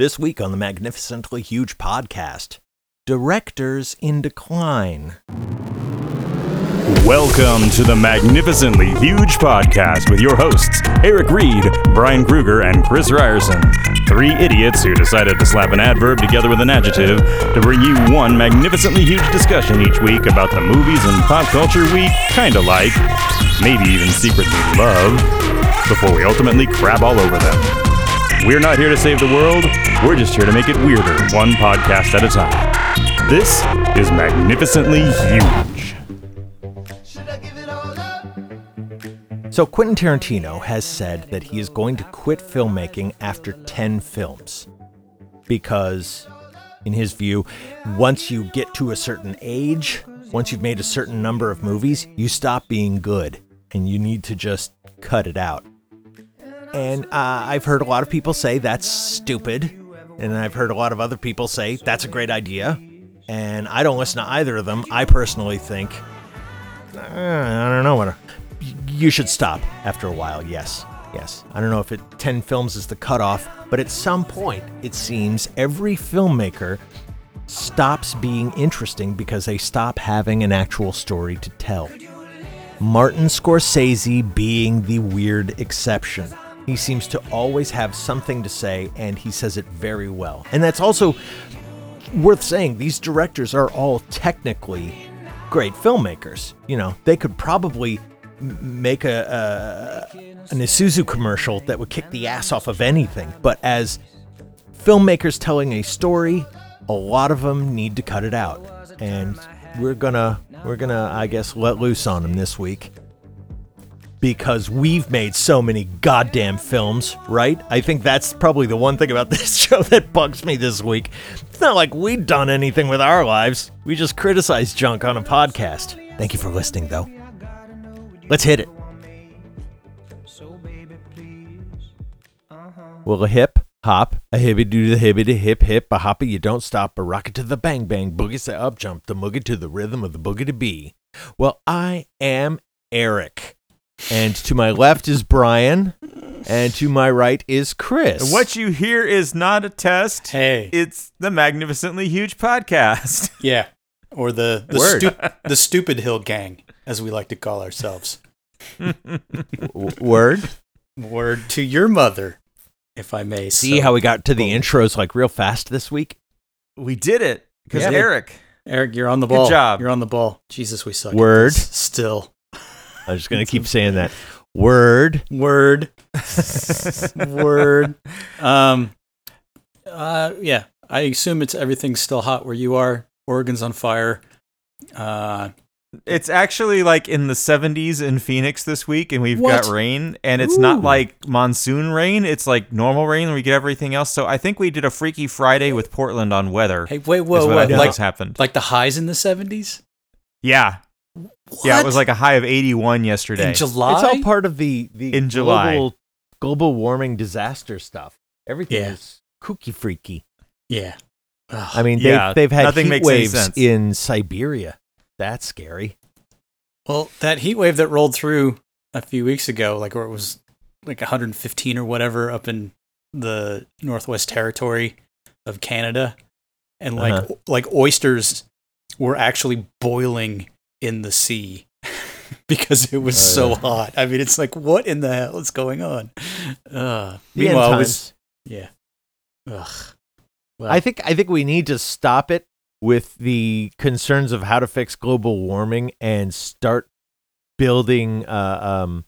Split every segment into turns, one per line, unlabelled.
This week on the Magnificently Huge podcast, Directors in Decline.
Welcome to the Magnificently Huge Podcast with your hosts, Eric Reed, Brian Kruger, and Chris Ryerson. Three idiots who decided to slap an adverb together with an adjective to bring you one magnificently huge discussion each week about the movies and pop culture we kinda like, maybe even secretly love, before we ultimately crab all over them. We're not here to save the world, we're just here to make it weirder, one podcast at a time. This is Magnificently Huge.
So, Quentin Tarantino has said that he is going to quit filmmaking after 10 films because, in his view, once you get to a certain age, once you've made a certain number of movies, you stop being good and you need to just cut it out. And uh, I've heard a lot of people say that's stupid. And I've heard a lot of other people say that's a great idea. And I don't listen to either of them. I personally think, uh, I don't know what. You should stop after a while, yes. Yes. I don't know if it 10 films is the cutoff, but at some point, it seems every filmmaker stops being interesting because they stop having an actual story to tell. Martin Scorsese being the weird exception. He seems to always have something to say, and he says it very well. And that's also worth saying. These directors are all technically great filmmakers. You know, they could probably make a, a an Isuzu commercial that would kick the ass off of anything. But as filmmakers telling a story, a lot of them need to cut it out, and we're gonna we're gonna I guess let loose on them this week because we've made so many goddamn films, right? I think that's probably the one thing about this show that bugs me this week. It's not like we've done anything with our lives. We just criticize junk on a podcast. Thank you for listening, though. Let's hit it. Well, a hip, hop, a hippie do the hippie to hip hip, a hoppy you don't stop, a rocket to the bang bang, boogie to up jump, the moogie to the rhythm of the boogie to be. Well, I am Eric. And to my left is Brian, and to my right is Chris.
What you hear is not a test.
Hey.
It's the Magnificently Huge Podcast.
Yeah. Or the the,
Word.
stu- the stupid hill gang, as we like to call ourselves.
Word?
Word to your mother, if I may.
See
so.
how we got to the
Boom.
intros like real fast this week?
we did it because
Yeah.
Eric.
Eric, you're on the
Good
ball.
job.
You're on the ball. Jesus, we suck. at
Word.
this. Still.
I'm just going to keep saying that. Word.
Word. Word. Um. Uh. Yeah. I assume it's everything's still hot where you are. Oregon's on fire. Uh.
It's actually like in the 70s in Phoenix this week, and we've
What?
got rain, and it's not like monsoon rain. It's like normal rain, and we get everything else. So I think we did a Freaky Friday with Portland on weather.
Hey. Wait.
is
Whoa.
what I
What? Like
has happened.
like the highs in the seventies.
yeah, yeah, it was like a high of 81 yesterday.
in July.
It's all part of the, the
In July.
global, global warming disaster stuff. Everything
Yeah.
is kooky freaky.
Yeah. Ugh.
I mean, they've, they've had
nothing
heat
makes
waves
sense.
in Siberia. That's scary.
Well, that heat wave that rolled through a few weeks ago, like where it was like 115 or whatever up in the Northwest Territory of Canada, and like
Uh-huh.
like oysters were actually boiling in the sea because it was
Oh,
so
yeah.
hot. I mean, it's like what in the hell is going on? Uh, meanwhile, was yeah. Ugh. Well,
I think I think we need to stop it with the concerns of how to fix global warming and start building uh, um,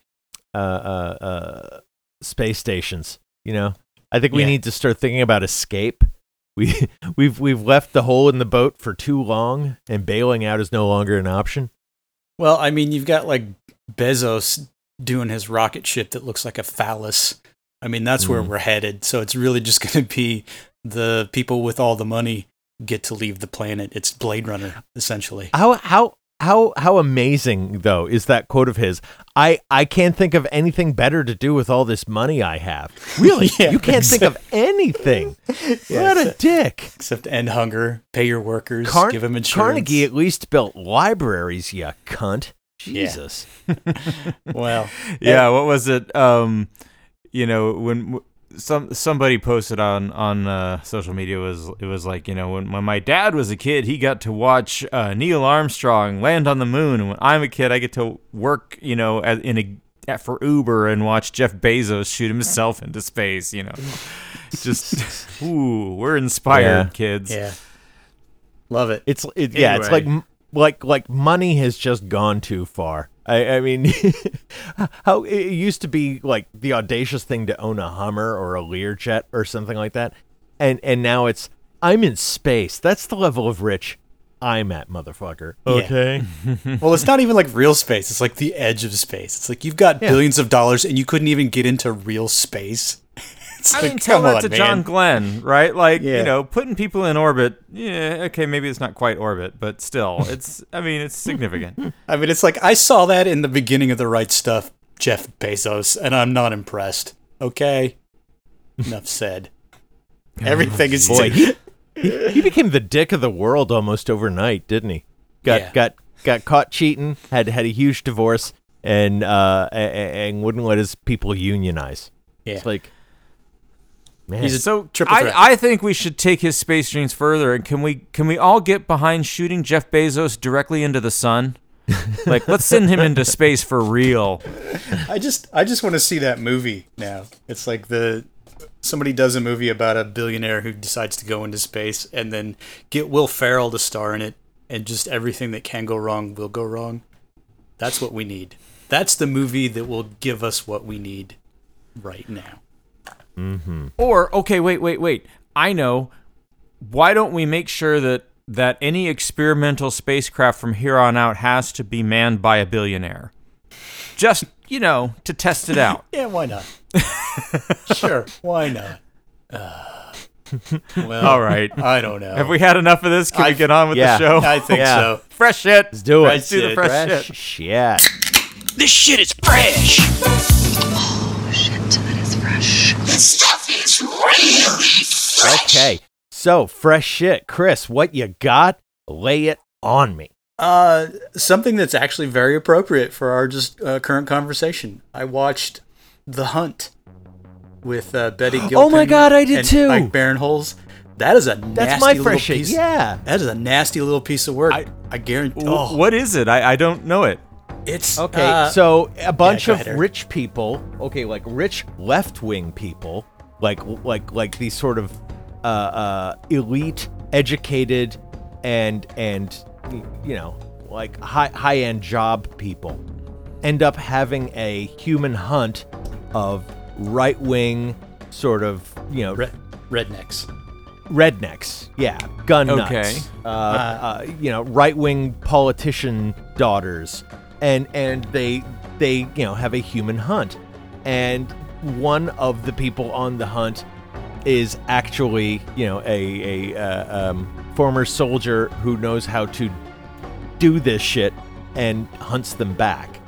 uh, uh, uh, space stations. You know, I think we
Yeah.
need to start thinking about escape. We we've we've left the hole in the boat for too long, and bailing out is no longer an option.
Well, I mean, you've got like Bezos doing his rocket ship that looks like a phallus. I mean, that's where
Mhm.
we're headed. So it's really just going to be the people with all the money get to leave the planet. It's Blade Runner, essentially.
How how how how amazing though is that quote of his? I I can't think of anything better to do with all this money I have. Really,
Yeah,
you can't think of anything. what a dick.
Except end hunger, pay your workers,
Car-
give them insurance.
Carnegie at least built libraries, you cunt.
Yeah.
Jesus.
Well,
yeah, what was it? Um, you know, when
some somebody posted on on uh, social media was it was like you know when, when my dad was a kid he got to watch uh, Neil Armstrong land on the moon and when I'm a kid I get to work you know as, in a at, for Uber and watch Jeff Bezos shoot himself into space you know just ooh we're inspired
Yeah.
kids
Yeah. Love it.
It's it, yeah, it's like like like money has just gone too far. I, I mean, how it used to be like the audacious thing to own a Hummer or a Learjet or something like that, and and now it's I'm in space. That's the level of rich I'm at, motherfucker.
Yeah.
Okay,
well, it's not even like real space. It's like the edge of space. It's like you've got
Yeah.
billions of dollars and you couldn't even get into real space.
I
like,
mean, tell
come
that
on,
to
man.
John Glenn, right? Like,
Yeah.
you know, putting people in orbit. Yeah, okay, maybe it's not quite orbit, but still, it's. I mean, it's significant.
I mean, it's like I saw that in the beginning of the right stuff, Jeff Bezos, and I'm not impressed. Okay, enough said. Everything is
boy, he, he he became the dick of the world almost overnight, didn't he? Got
Yeah.
got got caught cheating, had had a huge divorce, and uh and wouldn't let his people unionize.
Yeah.
It's like, man,
He's a
So
triple threat.
I, I think we should take his space dreams further, and can we can we all get behind shooting Jeff Bezos directly into the sun? like, let's send him into space for real.
I just I just want to see that movie now. It's like the somebody does a movie about a billionaire who decides to go into space and then get Will Ferrell to star in it and just everything that can go wrong will go wrong. That's what we need. That's the movie that will give us what we need right now.
Or okay, wait, wait, wait. I know. Why don't we make sure that that any experimental spacecraft from here on out has to be manned by a billionaire? Just you know, to test it out.
Yeah, why not? sure, why not? Uh, well,
All right.
I don't know.
Have we had enough of this? Can we get on with
yeah.
the show?
I think
Yeah.
so.
fresh shit.
let's do it.
Let's
do the fresh
Fresh
shit.
shit.
This shit is fresh.
Shit, that is fresh.
Okay, so fresh shit, Chris. What you got? Lay it on me.
Uh, something that's actually very appropriate for our just uh, current conversation. I watched The Hunt with uh, Betty Gilpin.
Oh my God, I did
and
too.
Ike Barinholtz. That is a
That's my
little
fresh shit.
piece.
Yeah.
that is a nasty little piece of work.
I-
I, guarantee.
W-
Oh,
What is it? I, I don't know it.
It's
Okay,
uh,
so a bunch
go
of
ahead,
rich people, okay, like rich left-wing people, like like like these sort of uh, uh, elite, educated, and and you know like high high-end job people, end up having a human hunt of right-wing sort of you know
re- rednecks.
rednecks. Yeah, gun nuts.
Okay.
Uh, uh, you know, right wing politician daughters, and and they they you know have a human hunt, and one of the people on the hunt is actually you know a a uh, um, former soldier who knows how to do this shit and hunts them back.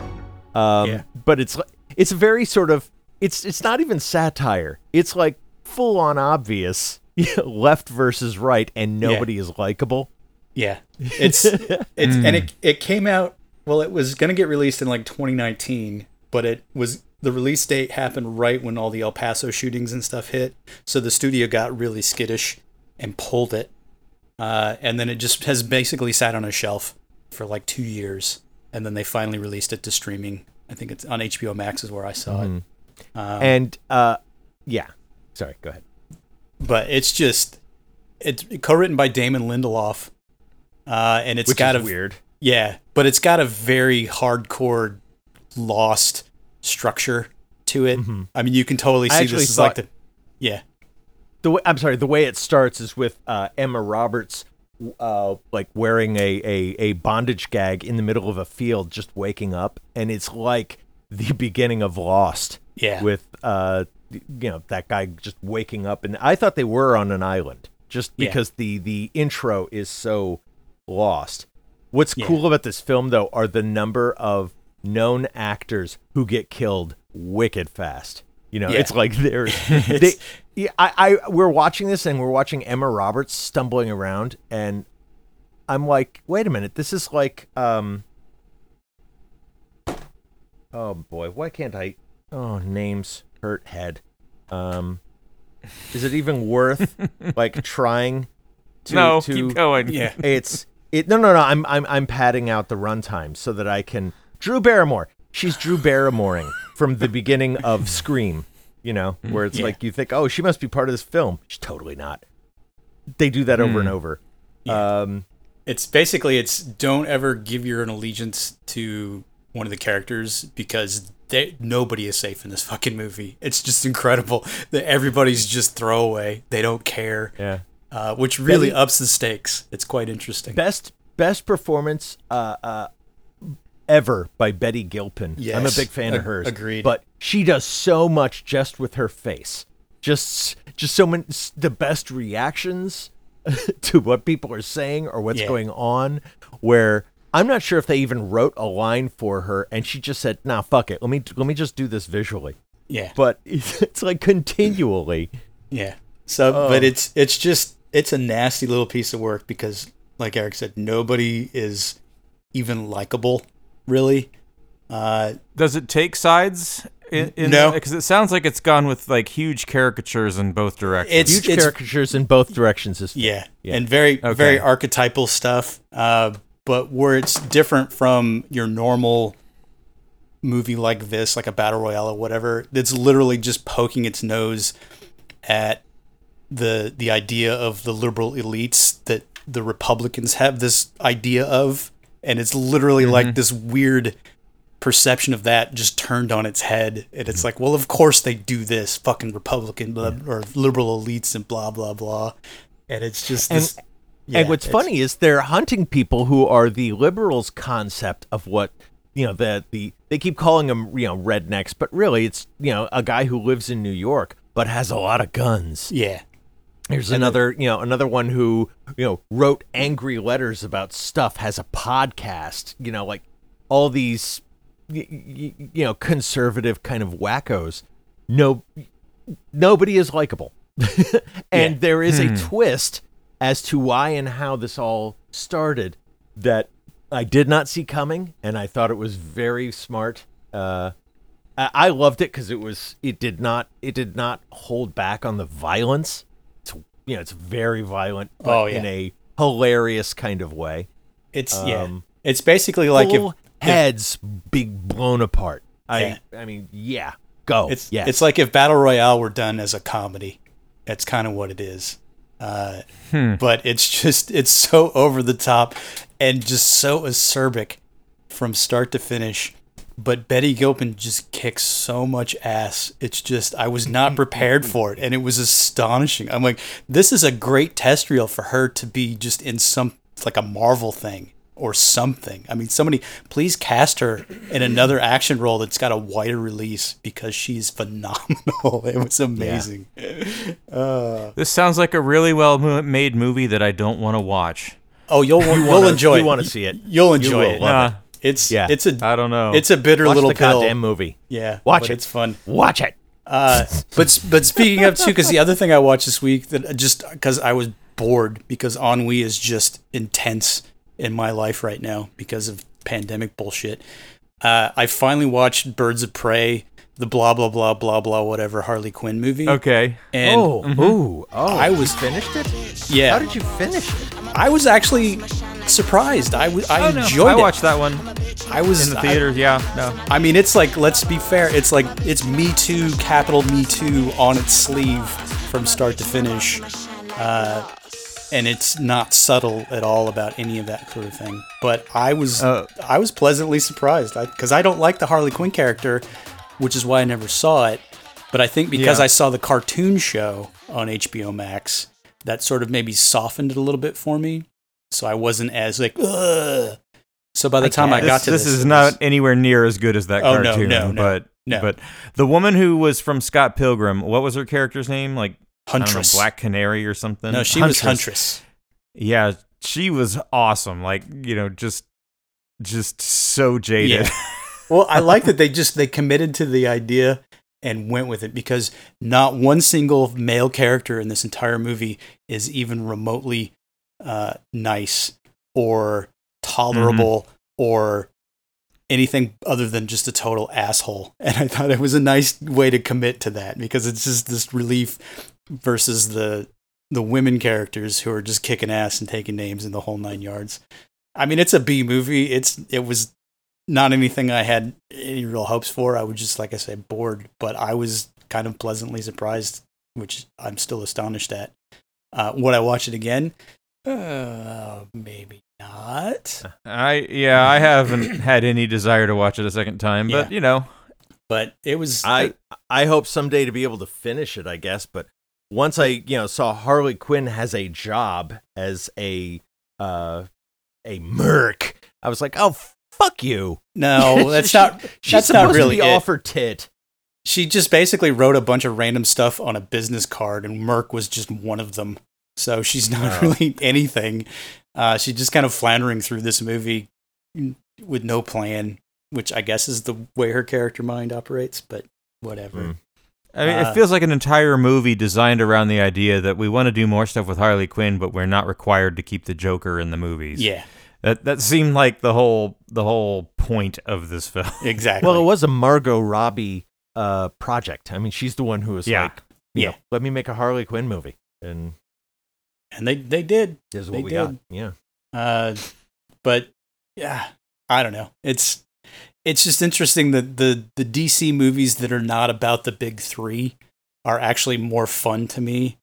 Um,
Yeah.
But it's it's very sort of it's it's not even satire. It's like full on obvious left versus right, and nobody is likable.
Yeah, it's it's and it it came out. Well, it was gonna get released in like 2019, but it was the release date happened right when all the El Paso shootings and stuff hit. So the studio got really skittish and pulled it, uh, and then it just has basically sat on a shelf for like two years, and then they finally released it to streaming. I think it's on HBO Max is where I saw it. Um,
and uh, yeah, sorry, go ahead.
but it's just it's co-written by Damon Lindelof, uh, and it's
Which
got
is
a
weird.
Yeah, but it's got a very hardcore lost structure to it. I mean, you can totally see this is like the yeah,
The way, I'm sorry. The way it starts is with uh, Emma Roberts, uh, like wearing a, a a bondage gag in the middle of a field, just waking up, and it's like the beginning of Lost.
Yeah.
With uh, you know, that guy just waking up, and I thought they were on an island, just
Yeah.
because the the intro is so lost. What's
Yeah.
cool about this film, though, are the number of known actors who get killed wicked fast. You know,
Yeah.
it's like there's they, yeah, I, I we're watching this and we're watching Emma Roberts stumbling around and I'm like, wait a minute, this is like um Oh boy, why can't I oh names hurt head. Um Is it even worth like trying to
no,
to
keep going.
Yeah.
it's it no no no I'm I'm I'm padding out the runtime so that I can Drew Barrymore. She's Drew Barrymoreing from the beginning of Scream, you know, where it's
Yeah.
like you think, "Oh, she must be part of this film." She's totally not. They do that over and over. Um
It's basically it's don't ever give your allegiance to one of the characters because they, nobody is safe in this fucking movie. It's just incredible that everybody's just throwaway. They don't care,
yeah.
Uh, which really
Betty-
ups the stakes. It's quite interesting.
Best best performance uh uh ever by Betty Gilpin. I'm a big fan of
Ag-
hers.
agreed.
But she does so much just with her face. Just just so many the best reactions to what people are saying or what's
Yeah.
going on where I'm not sure if they even wrote a line for her and she just said, "Nah, fuck it. Let me let me just do this visually."
yeah,
But it's like continually.
yeah. So,
Oh.
but it's it's just it's a nasty little piece of work because, like Eric said, nobody is even likable, really. Uh,
Does it take sides? In, in
No.
because it sounds like it's gone with like huge caricatures in both directions.
It's
Huge caricatures in both directions is
Yeah,
Yeah.
and very
Okay.
very archetypal stuff. Uh, but where it's different from your normal movie like this, like a battle royale or whatever, it's literally just poking its nose at the the idea of the liberal elites that the Republicans have this idea of, and it's literally mm-hmm. like this weird perception of that just turned on its head. And it's like well of course they do this fucking republican blah, or liberal elites and blah blah blah. And it's just
And-
yeah,
and what's funny is they're hunting people who are the liberals' concept of what you know the the they keep calling them you know rednecks, but really it's you know a guy who lives in New York but has a lot of guns.
yeah
There's another you know another one who you know wrote angry letters about stuff, has a podcast, you know like all these y- y- you know conservative kind of wackos. No, nobody is likable, and
Yeah.
there is a twist as to why and how this all started that I did not see coming, and I thought it was very smart. Uh, I, I loved it because it was it did not it did not hold back on the violence. You know it's very violent, but
Oh, yeah.
in a hilarious kind of way.
it's yeah
Um,
it's basically like if,
heads big blown apart. I
Yeah.
I mean yeah, go.
it's
yes.
it's like if battle royale were done as a comedy that's kind of what it is uh, but it's just it's so over the top and just so acerbic from start to finish but Betty Gilpin just kicks so much ass. It's just I was not prepared for it, and it was astonishing. I'm like, this is a great test reel for her to be just in some like a Marvel thing or something. I mean, somebody please cast her in another action role that's got a wider release because she's phenomenal. It was amazing.
Uh, this sounds like a really well made movie that I don't want to watch.
Oh, you'll you'll
wanna-
enjoy
you
it.
wanna see it.
You'll
You
enjoy
will
it.
it.
It's
Yeah.
it's a
I don't know.
it's a bitter
Watch
little
the
pill.
goddamn movie.
Yeah,
Watch
but
it.
It's fun.
Watch it.
Uh, but but speaking of too, because the other thing I watched this week that just because I was bored because ennui is just intense in my life right now because of pandemic bullshit. Uh, I finally watched Birds of Prey, the blah blah blah blah blah whatever Harley Quinn movie.
okay.
And
oh, ooh, oh!
I was-
finished it.
yeah,
How did you finish it?
I was actually surprised. I I
Oh, no.
enjoyed
I
it.
watched that one
I was
in the
I-
theater. yeah. No.
I mean, it's like, let's be fair, it's like, it's Me Too, capital Me Too on its sleeve from start to finish. Uh, and it's not subtle at all about any of that sort of thing. But I was,
Uh,
I was pleasantly surprised because I, don't like the Harley Quinn character, which is why I never saw it. But I think because
Yeah.
I saw the cartoon show on HBO Max, that sort of maybe softened it a little bit for me. So I wasn't as like, Ugh. So by the time I,
this,
got to
this,
this,
is not
was-
anywhere near as good as that
Oh,
cartoon.
no, no,
but
no.
but the woman who was from Scott Pilgrim, what was her character's name? Like I don't know,
Huntress.
Black Canary or something.
No, she was Huntress.
Yeah, she was awesome. Like you know, just just so jaded.
Yeah. Well, I like that they just they committed to the idea and went with it because not one single male character in this entire movie is even remotely uh, nice or tolerable or anything other than just a total asshole. And I thought it was a nice way to commit to that because it's just this relief versus the the women characters who are just kicking ass and taking names in the whole nine yards. I mean, it's a B movie. It's it was not anything I had any real hopes for. I was just like I said bored, but I was kind of pleasantly surprised, which I'm still astonished at. Uh, would I watch it again? Uh, maybe not.
I yeah, I haven't had any desire to watch it a second time, but
Yeah.
you know,
But it was
I I hope someday to be able to finish it, I guess. But once I you know saw Harley Quinn has a job as a uh a merc, I was like, oh fuck you.
no, that's
She-
not.
She's
that's
supposed
not really
to be
it.
off her tit.
She just basically wrote a bunch of random stuff on a business card, and Merc was just one of them. So she's not
Oh.
really anything. Uh, she's just kind of floundering through this movie with no plan, which I guess is the way her character mind operates. But whatever.
Mm.
I mean,
Uh,
it feels like an entire movie designed around the idea that we want to do more stuff with Harley Quinn, but we're not required to keep the Joker in the movies.
Yeah,
that that seemed like the whole the whole point of this film.
exactly.
Well, it was a Margot Robbie uh project. I mean, she's the one who was
Yeah.
like, you
Yeah.
know, let me make a Harley Quinn movie, and
and they they did.
this is
They
what we got. Yeah.
Uh, but yeah, I don't know. It's it's just interesting that the the DC movies that are not about the big three are actually more fun to me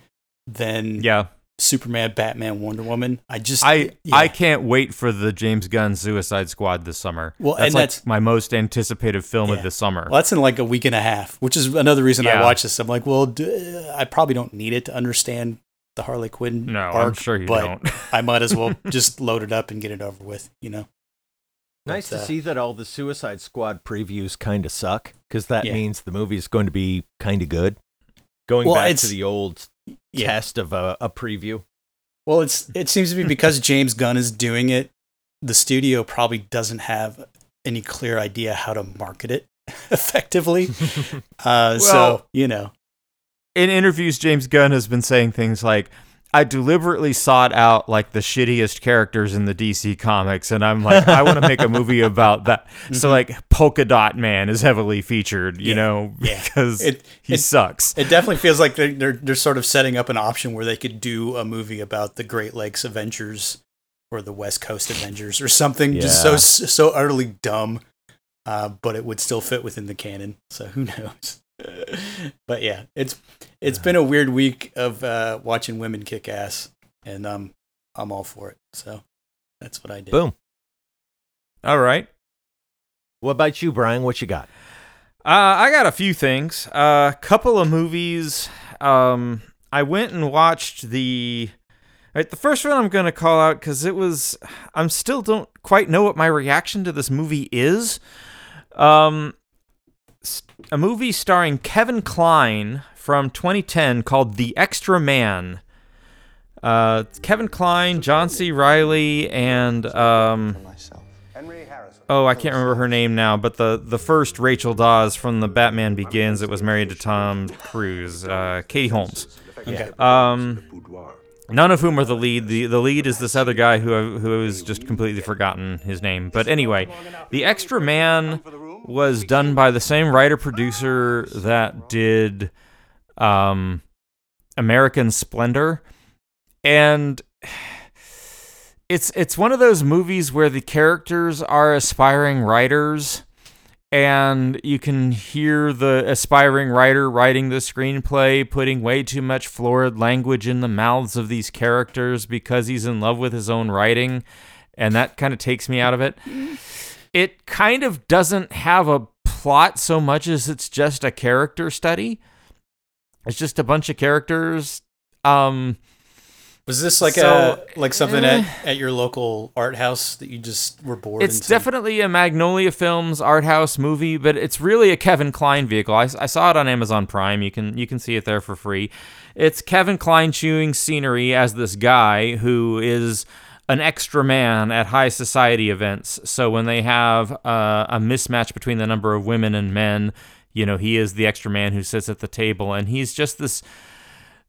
than
yeah,
Superman, Batman, Wonder Woman. I just
I
yeah.
I can't wait for the James Gunn Suicide Squad this summer.
Well,
that's
and
like
that's-
my most anticipated film
Yeah.
of the summer.
Well, that's in like a week and a half, which is another reason I watch this. I'm like, well, d- I probably don't need it to understand the Harley Quinn
no,
arc,
I'm sure you
but
don't.
I might as well just load it up and get it over with. You know?
Nice
But,
to
uh,
see that all the Suicide Squad previews kind of suck because that
Yeah.
means the movie is going to be kind of good. Going
Well,
back to the old
Yeah.
test of a, a preview.
Well, it's it seems to be because James Gunn is doing it, the studio probably doesn't have any clear idea how to market it effectively. Uh, so you know,
in interviews, James Gunn has been saying things like, I deliberately sought out like the shittiest characters in the DC comics, and I'm like, I want to make a movie about that. So like, Polka Dot Man is heavily featured, you
Yeah,
know,
yeah.
because
It-
he
it-
sucks.
it definitely feels like they're, they're they're sort of setting up an option where they could do a movie about the Great Lakes Avengers or the West Coast Avengers or something just so so utterly dumb, uh, but it would still fit within the canon. So who knows? but yeah, it's it's been a weird week of uh, watching women kick ass, and I'm I'm all for it. So that's what I did.
Boom.
All right.
What about you, Brian? What you got?
Uh, I got a few things. A uh, couple of movies. Um, I went and watched the. Right, the first one I'm going to call out because it was. I'm still don't quite know what my reaction to this movie is. Um, s- a movie starring Kevin Kline from 2010 called The Extra Man. Uh, Kevin Kline, John C. Reilly, and um, oh, I can't remember her name now, but the the first Rachel Dawes from the Batman Begins that was married to Tom Cruise, uh, Katie Holmes.
Okay.
Um, none of whom are the lead. the The lead is this other guy who who has just completely forgotten his name. But anyway, the Extra Man was done by the same writer producer that did um, American Splendor, and it's it's one of those movies where the characters are aspiring writers and you can hear the aspiring writer writing the screenplay putting way too much florid language in the mouths of these characters because he's in love with his own writing. And that kind of takes me out of it it kind of doesn't have a plot so much as it's just a character study it's just a bunch of characters um
Was this like
So,
a like something
eh.
at, at your local art house that you just were bored?
It's
said,
definitely a Magnolia Films art house movie, but it's really a Kevin Kline vehicle. I, I saw it on Amazon Prime. You can you can see it there for free. It's Kevin Kline chewing scenery as this guy who is an extra man at high society events. So when they have uh, a mismatch between the number of women and men, you know, he is the extra man who sits at the table, and he's just this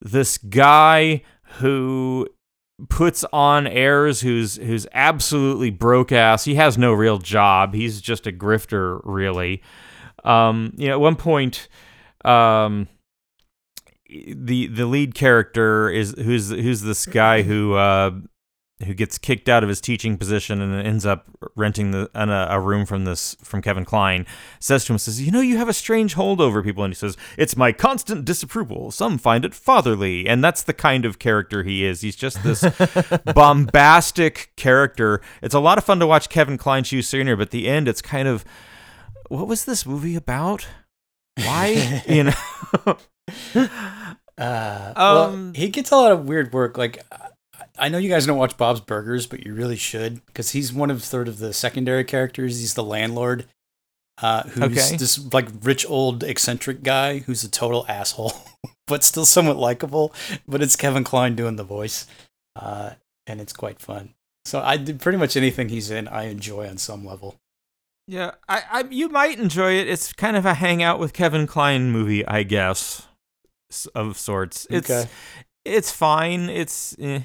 this guy who puts on airs who's who's absolutely broke ass. He has no real job. He's just a grifter, really. Um, you know, at one point, um, the the lead character is who's who's this guy who uh, who gets kicked out of his teaching position and ends up renting the a, a room from this from Kevin Kline says to him says you know you have a strange hold over people. And he says it's my constant disapproval. Some find it fatherly. And that's the kind of character he is. He's just this bombastic character. It's a lot of fun to watch Kevin Kline shoot senior but at the end it's kind of what was this movie about? Why? You know?
Uh, well,
Um,
he gets a lot of weird work. Like, I- know you guys don't watch Bob's Burgers, but you really should because he's one of sort of the secondary characters. He's the landlord, uh, who's
Okay.
this like rich old eccentric guy who's a total asshole, but still somewhat likable. But it's Kevin Kline doing the voice, uh, and it's quite fun. So I did pretty much anything he's in, I enjoy on some level.
Yeah, I, I you might enjoy it. It's kind of a hangout with Kevin Kline movie, I guess, of sorts. It's
Okay.
it's fine. It's eh.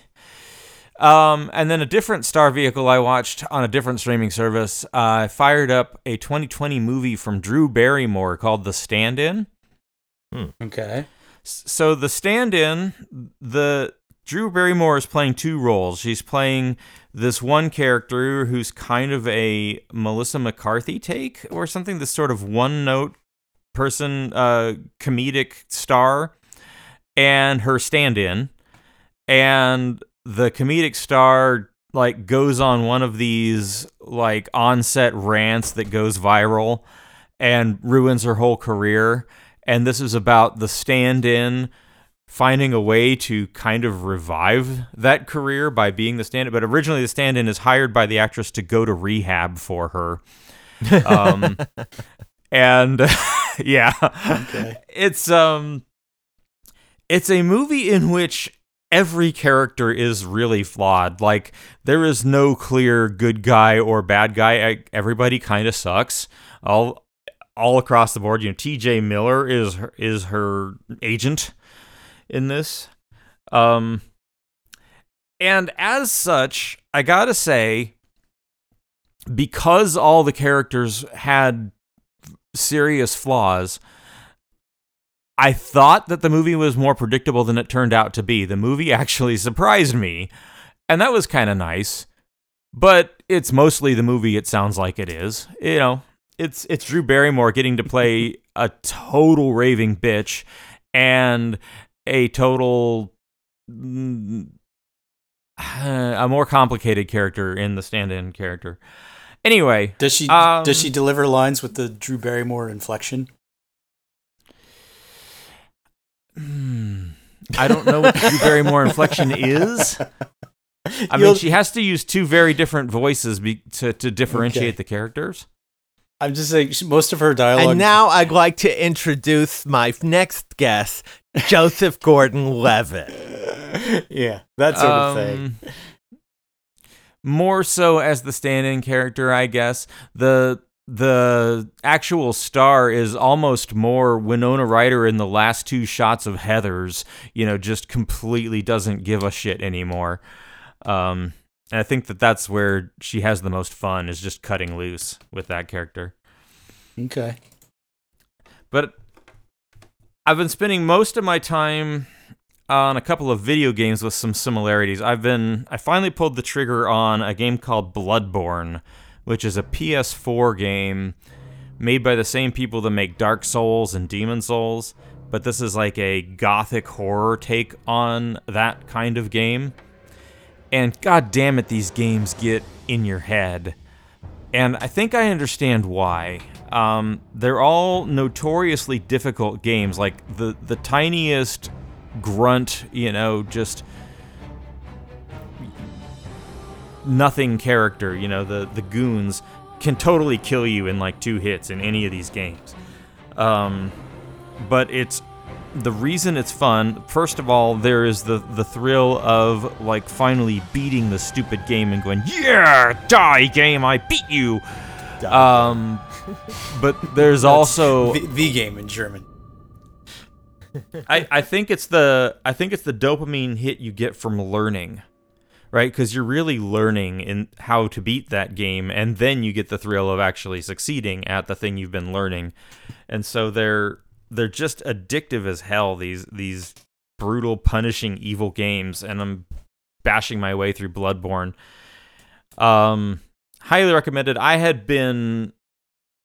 Um, and then a different Star vehicle I watched on a different streaming service. Uh, I fired up a 2020 movie from Drew Barrymore called The Stand-In.
Okay.
So the stand-in, the Drew Barrymore is playing two roles. She's playing this one character who's kind of a Melissa McCarthy take or something. This sort of one-note person, uh, comedic star, and her stand-in, and the comedic star like goes on one of these like on-set rants that goes viral and ruins her whole career. And this is about the stand-in finding a way to kind of revive that career by being the stand-in. But originally the stand-in is hired by the actress to go to rehab for her. Um, and yeah.
Okay.
it's um it's a movie in which every character is really flawed. Like there is no clear good guy or bad guy. I, everybody kind of sucks. All all across the board you know TJ Miller is her, is her agent in this. Um and as such I got to say because all the characters had serious flaws I thought that the movie was more predictable than it turned out to be. The movie actually surprised me, and that was kind of nice. But it's mostly the movie it sounds like it is. You know, it's it's Drew Barrymore getting to play a total raving bitch and a total mm, a more complicated character in the stand-in character. Anyway,
Does she
Um,
does she deliver lines with the Drew Barrymore inflection?
Hmm. I don't know what Drew Barrymore inflection is. I mean,
You'll-
she has to use two very different voices be, to to differentiate
Okay.
the characters.
I'm just saying most of her dialogue.
And now I'd like to introduce my next guest, Joseph Gordon-Levitt.
yeah, that sort of thing.
Um, More so as the stand-in character, I guess. The the actual star is almost more Winona Ryder in the last two shots of Heathers. You know, just completely doesn't give a shit anymore. Um, and I think that that's where she has the most fun is just cutting loose with that character.
Okay.
But I've been spending most of my time on a couple of video games with some similarities. I've been I finally pulled the trigger on a game called Bloodborne, which is a PS4 game made by the same people that make Dark Souls and Demon's Souls, but this is like a gothic horror take on that kind of game. And god damn it these games get in your head. And I think I understand why. Um, they're all notoriously difficult games. Like the the tiniest grunt, you know, just nothing character, you know, the the goons can totally kill you in like two hits in any of these games. Um, but it's the reason it's fun. First of all, there is the the thrill of like finally beating the stupid game and going, "Yeah, die game, I beat you." Um, but there's also
the, the game in German.
I, I think it's the I think it's the dopamine hit you get from learning, right? Because you're really learning in how to beat that game, and then you get the thrill of actually succeeding at the thing you've been learning, and so they're they're just addictive as hell. These these brutal, punishing, evil games, and I'm bashing my way through Bloodborne. Um, highly recommended. I had been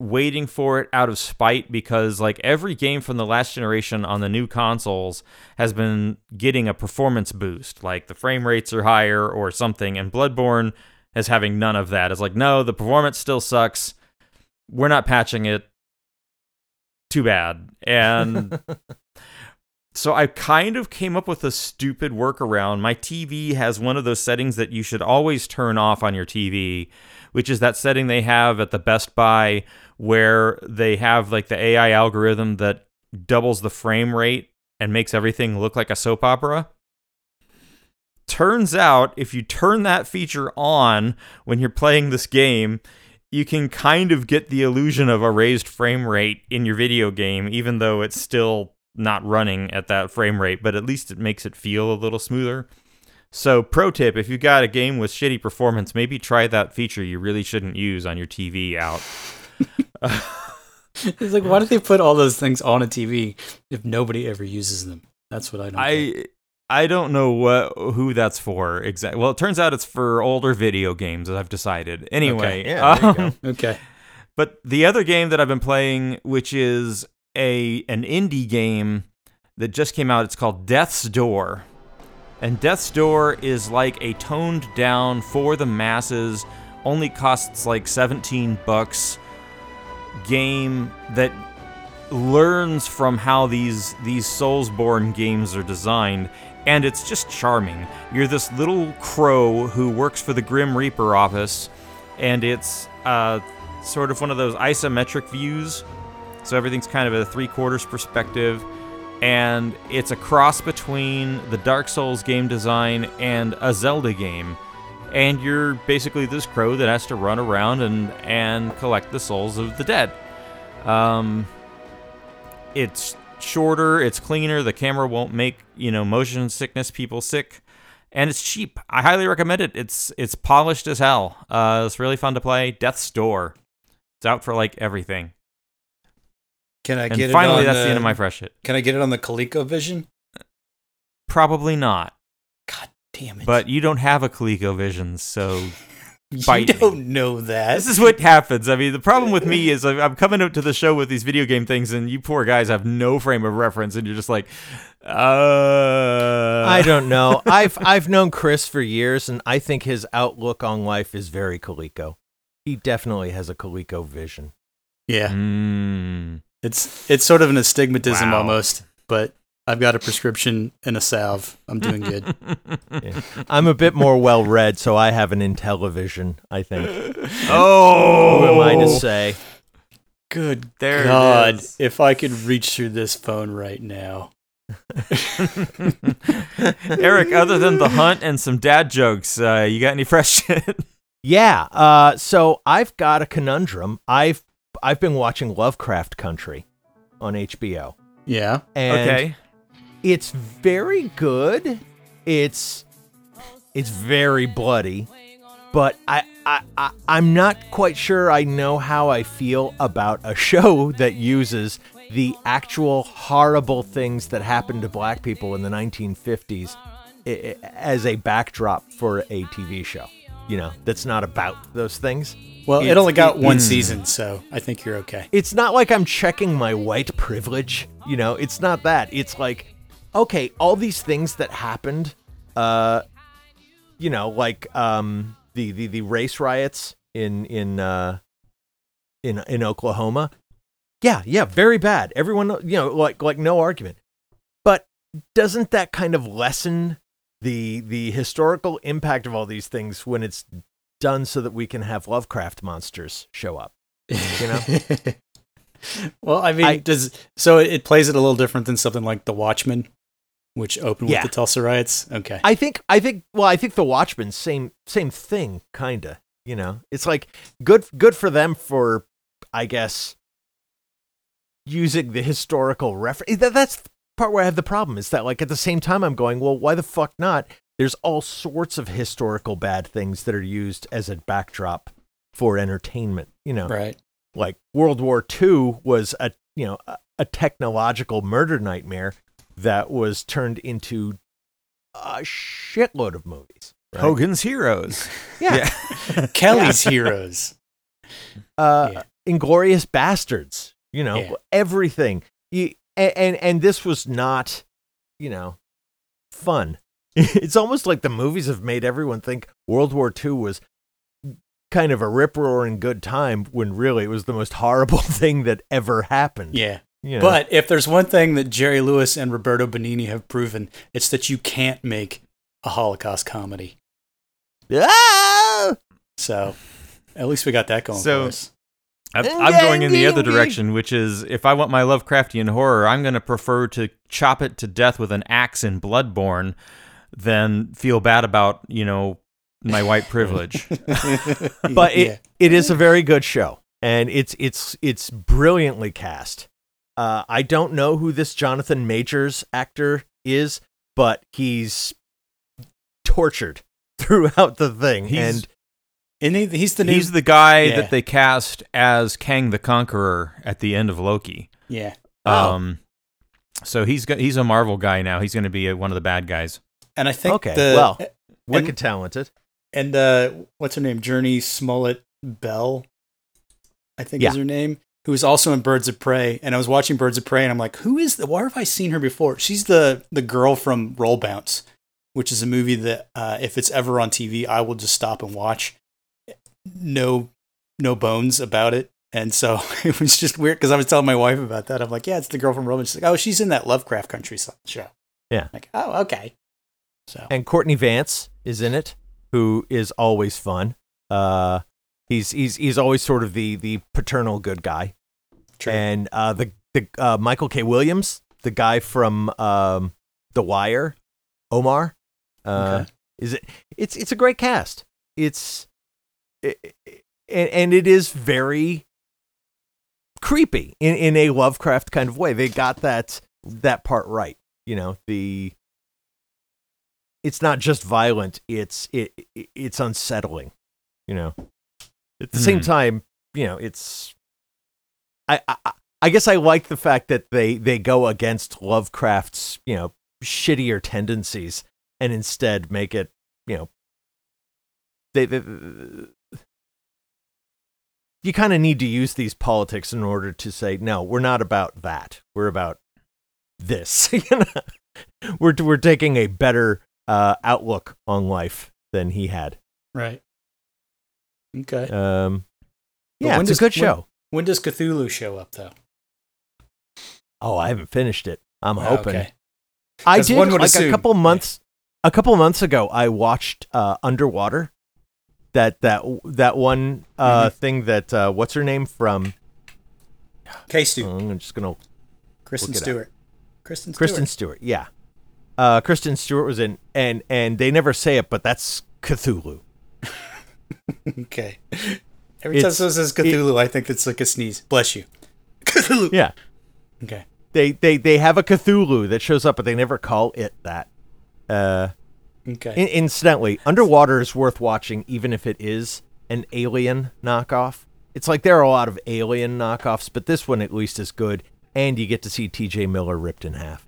waiting for it out of spite because like every game from the last generation on the new consoles has been getting a performance boost. Like the frame rates are higher or something and bloodborne is having none of that. It's like no the performance still sucks. We're not patching it. Too bad. And so I kind of came up with a stupid workaround. My TV has one of those settings that you should always turn off on your TV, which is that setting they have at the Best Buy where they have like the AI algorithm that doubles the frame rate and makes everything look like a soap opera. Turns out, if you turn that feature on when you're playing this game, you can kind of get the illusion of a raised frame rate in your video game, even though it's still not running at that frame rate, but at least it makes it feel a little smoother. So, pro tip if you got a game with shitty performance, maybe try that feature you really shouldn't use on your TV out.
it's like, why do they put all those things on a TV if nobody ever uses them? That's what I don't.
I
get.
I don't know what who that's for exactly. Well, it turns out it's for older video games. As I've decided. Anyway,
Okay, yeah,
um,
okay.
But the other game that I've been playing, which is a an indie game that just came out, it's called Death's Door. And Death's Door is like a toned down for the masses, only costs like 17 bucks game that learns from how these these Soulsborne games are designed and it's just charming. You're this little crow who works for the Grim Reaper office and it's uh, sort of one of those isometric views. So everything's kind of a three quarters perspective. And it's a cross between the Dark Souls game design and a Zelda game. And you're basically this crow that has to run around and, and collect the souls of the dead. Um, it's shorter, it's cleaner, the camera won't make, you know, motion sickness people sick and it's cheap. I highly recommend it. It's it's polished as hell. Uh, it's really fun to play. Death's Door. It's out for like everything.
Can I
And
get
finally,
it on
that's the end of my fresh hit.
Can I get it on the ColecoVision?
Probably not,
damn it!
but you don't have a ColecoVision, so
you don't know that.
this is what happens. I mean, the problem with me is I'm I'm coming up to the show with these video game things, and you poor guys have no frame of reference, and you're just like, uh.
I don't know. I've I've known Chris for years, and I think his outlook on life is very Coleco. He definitely has a Coleco vision.
yeah,
Mm.
it's it's sort of an astigmatism
Wow.
almost, but I've got a prescription and a salve. I'm doing good.
I'm a bit more well read, so I have an Intellivision. I think.
Oh,
Who am I to say?
Good
There it
God,
is.
if I could reach through this phone right now.
Eric, other than the hunt and some dad jokes, uh, you got any fresh shit?
Yeah. Uh, so I've got a conundrum. I've I've been watching Lovecraft Country on HBO,
Yeah.
and
okay.
It's very good. It's it's very bloody, but I, I, I I'm not quite sure I know how I feel about a show that uses the actual horrible things that happened to black people in the 1950s i- i- as a backdrop for a TV show. You know, that's not about those things.
Well, it only got
it-
one
mm.
season, so I think you're okay.
it's not like I'm checking my white privilege. You know, it's not that. It's like, okay, all these things that happened, uh, you know, like um, the, the the race riots in in uh, in in Oklahoma. Yeah, yeah, very bad. Everyone, you know, like like no argument. But doesn't that kind of lessen the the historical impact of all these things when it's done so that we can have Lovecraft monsters show up? You know?
well, I mean,
I-
does so it, it plays it a little different than something like The Watchmen, which opened
Yeah.
with the Tulsa riots. Okay.
I think I think well I think the Watchmen same same thing kinda you know it's like good good for them for I guess using the historical reference eh, that, that's the part where I have the problem is that like at the same time I'm going well why the fuck not there's all sorts of historical bad things that are used as a backdrop for entertainment you know
right.
like World War II was a you know a, a technological murder nightmare that was turned into a shitload of movies. right?
Hogan's Heroes.
Yeah.
Kelly's Heroes.
uh,
Yeah.
Inglorious Bastards. You know,
Yeah.
everything. You, and, and and this was not, you know, fun. it's almost like the movies have made everyone think World War II was kind of a rip roaring good time when really it was the most horrible thing that ever happened.
Yeah.
You know?
But if there's one thing that Jerry Lewis and Roberto Benigni have proven, it's that you can't make a Holocaust comedy.
Ah!
So at least we got that going
So-
for us.
I'm, I'm going in the other direction, which is if I want my Lovecraftian horror, I'm going to prefer to chop it to death with an axe in Bloodborne than feel bad about, you know, my white privilege.
but it,
Yeah.
it is a very good show and it's it's it's brilliantly cast uh, i don't know who this jonathan majors actor is but he's tortured throughout the thing
He's
and
And he, he's the new.
He's the guy
Yeah.
that they cast as Kang the Conqueror at the end of Loki.
yeah.
Oh.
Um, so he's go- he's a Marvel guy now. He's going to be a, one of the bad guys.
And I think
Okay,
the
well.
and-
wicked talented
and uh, what's her name? Jurnee Smollett Bell, I think
Yeah.
is her name. Who is also in Birds of Prey, and I was watching Birds of Prey, and I'm like, who is the? Where have I seen her before? She's the the girl from Roll Bounce, which is a movie that uh, if it's ever on TV, I will just stop and watch. No, no bones about it, and so it was just weird because I was telling my wife about that. I'm like, yeah, it's the girl from Roll Bounce. She's like, oh, she's in that Lovecraft Country show.
Yeah.
I'm like, oh, okay. So
and courtney vance is in it who is always fun uh he's he's he's always sort of the the paternal good guy.
True.
and uh the the uh, michael k. Williams the guy from um the wire omar uh
Okay.
is it it's it's a great cast. It's it, it- and, and it is very creepy in in a lovecraft kind of way. They got that that part right you know the it's not just violent it's it, it it's unsettling you know at the same
Hmm.
time you know it's I, I i guess i like the fact that they they go against lovecraft's you know shittier tendencies and instead make it you know they, they you kind of need to use these politics in order to say no we're not about that we're about this you know we're we're taking a better uh, outlook on life than he had.
right. Okay.
Um, yeah,
when
it's
does-
a good show.
When does Cthulhu show up, though?
Oh, I haven't finished it. I'm
Oh,
hoping.
okay.
I did like
assume-
a couple months. A couple months ago, I watched uh, Underwater. That that that one uh,
Mm-hmm.
thing that uh, what's her name from?
K. Stu,
Oh, I'm just gonna
Kristen. Stewart. Kristen Stewart.
Kristen Stewart. Yeah, uh, Kristen Stewart was in, and and they never say it, but that's Cthulhu.
okay. Every time someone says Cthulhu, I think it's like a sneeze. Bless you. Cthulhu.
Yeah,
Okay.
they they they have a Cthulhu that shows up, but they never call it that. Uh,
Okay.
In- incidentally, Underwater is worth watching, even if it is an Alien knockoff. It's like there are a lot of Alien knockoffs, but this one at least is good, and you get to see T.J. Miller ripped in half.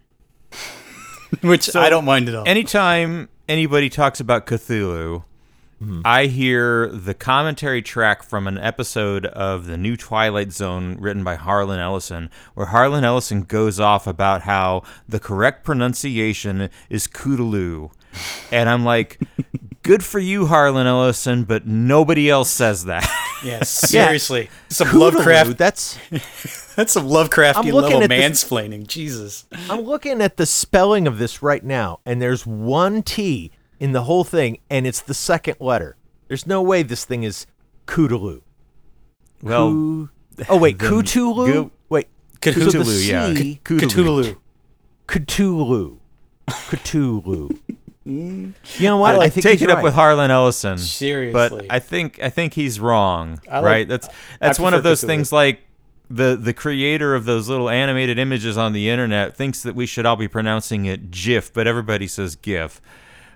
Which I don't mind at all.
Anytime anybody talks about Cthulhu, Mm-hmm. I hear the commentary track from an episode of the new Twilight Zone written by Harlan Ellison, where Harlan Ellison goes off about how the correct pronunciation is Kudaloo. And I'm like, good for you, Harlan Ellison, but nobody else says that.
yeah, seriously. Some Lovecraft.
That's.
That's some Lovecrafty level mansplaining. Jesus.
I'm looking at the spelling of this right now, and there's one T in the whole thing, and it's the second letter. There's no way this thing is Kudaloo.
well,
Ku- oh wait,
then
Cthulhu.
go-
wait,
Cthulhu,
so the
yeah.
C-
Cthulhu.
Cthulhu. Cthulhu. you know what? I, think
take
he's
it up with Harlan Ellison.
Seriously.
but I think I think he's wrong.
Like-
right? That's that's one of those
Cthulhu.
things like the the creator of those little animated images on the internet thinks that we should all be pronouncing it GIF, but everybody says GIF.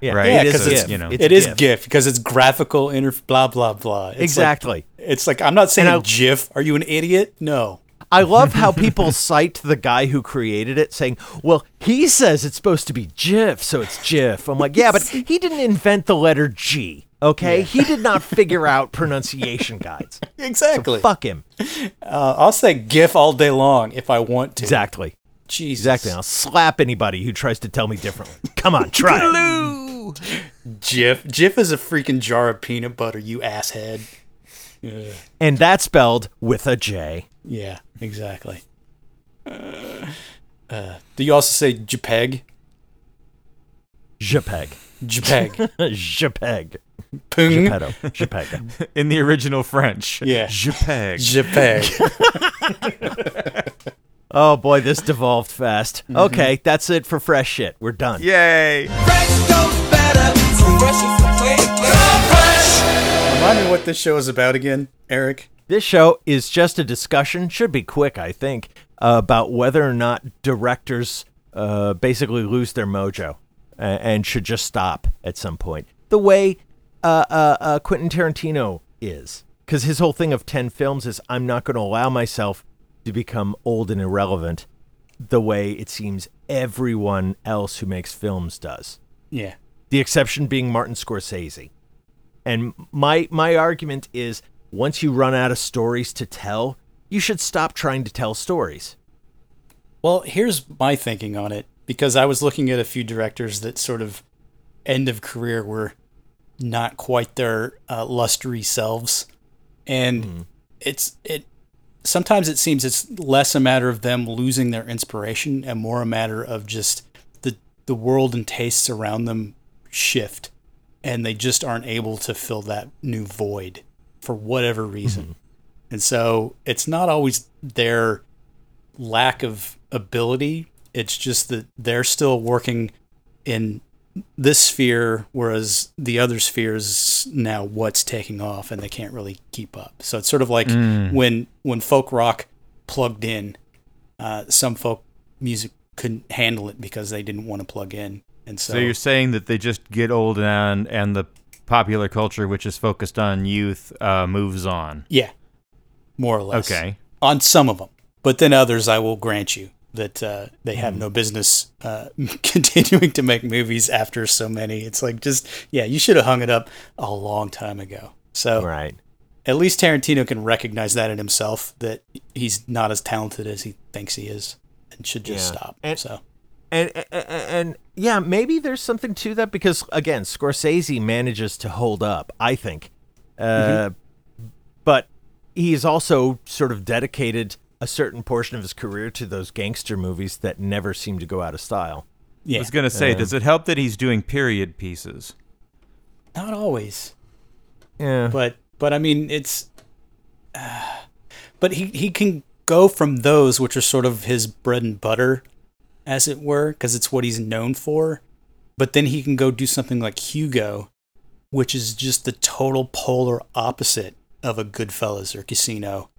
Yeah,
right?
Yeah,
it is
because
a
it's,
you know.
It's
it is
GIF.
GIF because it's graphical inter blah blah blah. It's like-
Exactly.
it's like I'm not saying
And I-
GIF. Are you an idiot? No.
I love how people cite the guy who created it, saying, "Well, he says it's supposed to be GIF, so it's GIF." I'm like, "Yeah, but he didn't invent the letter G." Okay, he did not figure out pronunciation guides.
Exactly.
Fuck him.
Uh, I'll say GIF all day long if I want to.
Exactly.
Jesus.
Exactly. I'll slap anybody who tries to tell me differently. Come on, try it.
Jif. Jif is a freaking jar of peanut butter, you asshead. Ugh.
And that's spelled with a J.
Yeah, exactly. Uh, uh, do you also say JPEG?
JPEG.
JPEG.
JPEG.
Pung.
Geppetto. JPEG.
In the original French.
Yeah.
JPEG.
JPEG.
Oh boy, this devolved fast. Okay, that's it for fresh shit. We're done.
Yay.
Remind me what this show is about again, Eric.
This show is just a discussion, should be quick, I think, uh, about whether or not directors uh, basically lose their mojo uh, and should just stop at some point. The way uh, uh, uh, Quentin Tarantino is. Because his whole thing of 10 films is I'm not going to allow myself to become old and irrelevant the way it seems everyone else who makes films does.
Yeah.
The exception being Martin Scorsese. And my my argument is once you run out of stories to tell, you should stop trying to tell stories.
Well, here's my thinking on it because I was looking at a few directors that sort of end of career were not quite their uh, lustery selves, and it's it. Sometimes it seems it's less a matter of them losing their inspiration and more a matter of just the the world and tastes around them shift, and they just aren't able to fill that new void for whatever reason. And so it's not always their lack of ability. It's just that they're still working in this sphere, whereas the other sphere is now what's taking off, and they can't really keep up. So it's sort of like when when folk rock plugged in, uh, some folk music couldn't handle it because they didn't want to plug in, and so,
So you're saying that they just get old and and the popular culture, which is focused on youth, uh, moves on.
yeah, more or less.
Okay.
on some of them, but then others, I will grant you that uh, they have
Hmm.
no business uh, continuing to make movies after so many. It's like just yeah, you should have hung it up a long time ago. So
Right.
at least Tarantino can recognize that in himself that he's not as talented as he thinks he is, and should just
Yeah.
stop.
And-
so
And, and and yeah, maybe there's something to that because again, Scorsese manages to hold up, I think. Uh, but he's also sort of dedicated a certain portion of his career to those gangster movies that never seem to go out of style.
yeah,
I was gonna say,
Um,
does it help that he's doing period pieces?
not always.
Yeah.
but but I mean it's uh, but he he can go from those which are sort of his bread and butter as it were because it's what he's known for. But then he can go do something like Hugo which is just the total polar opposite of a Goodfellas or Casino.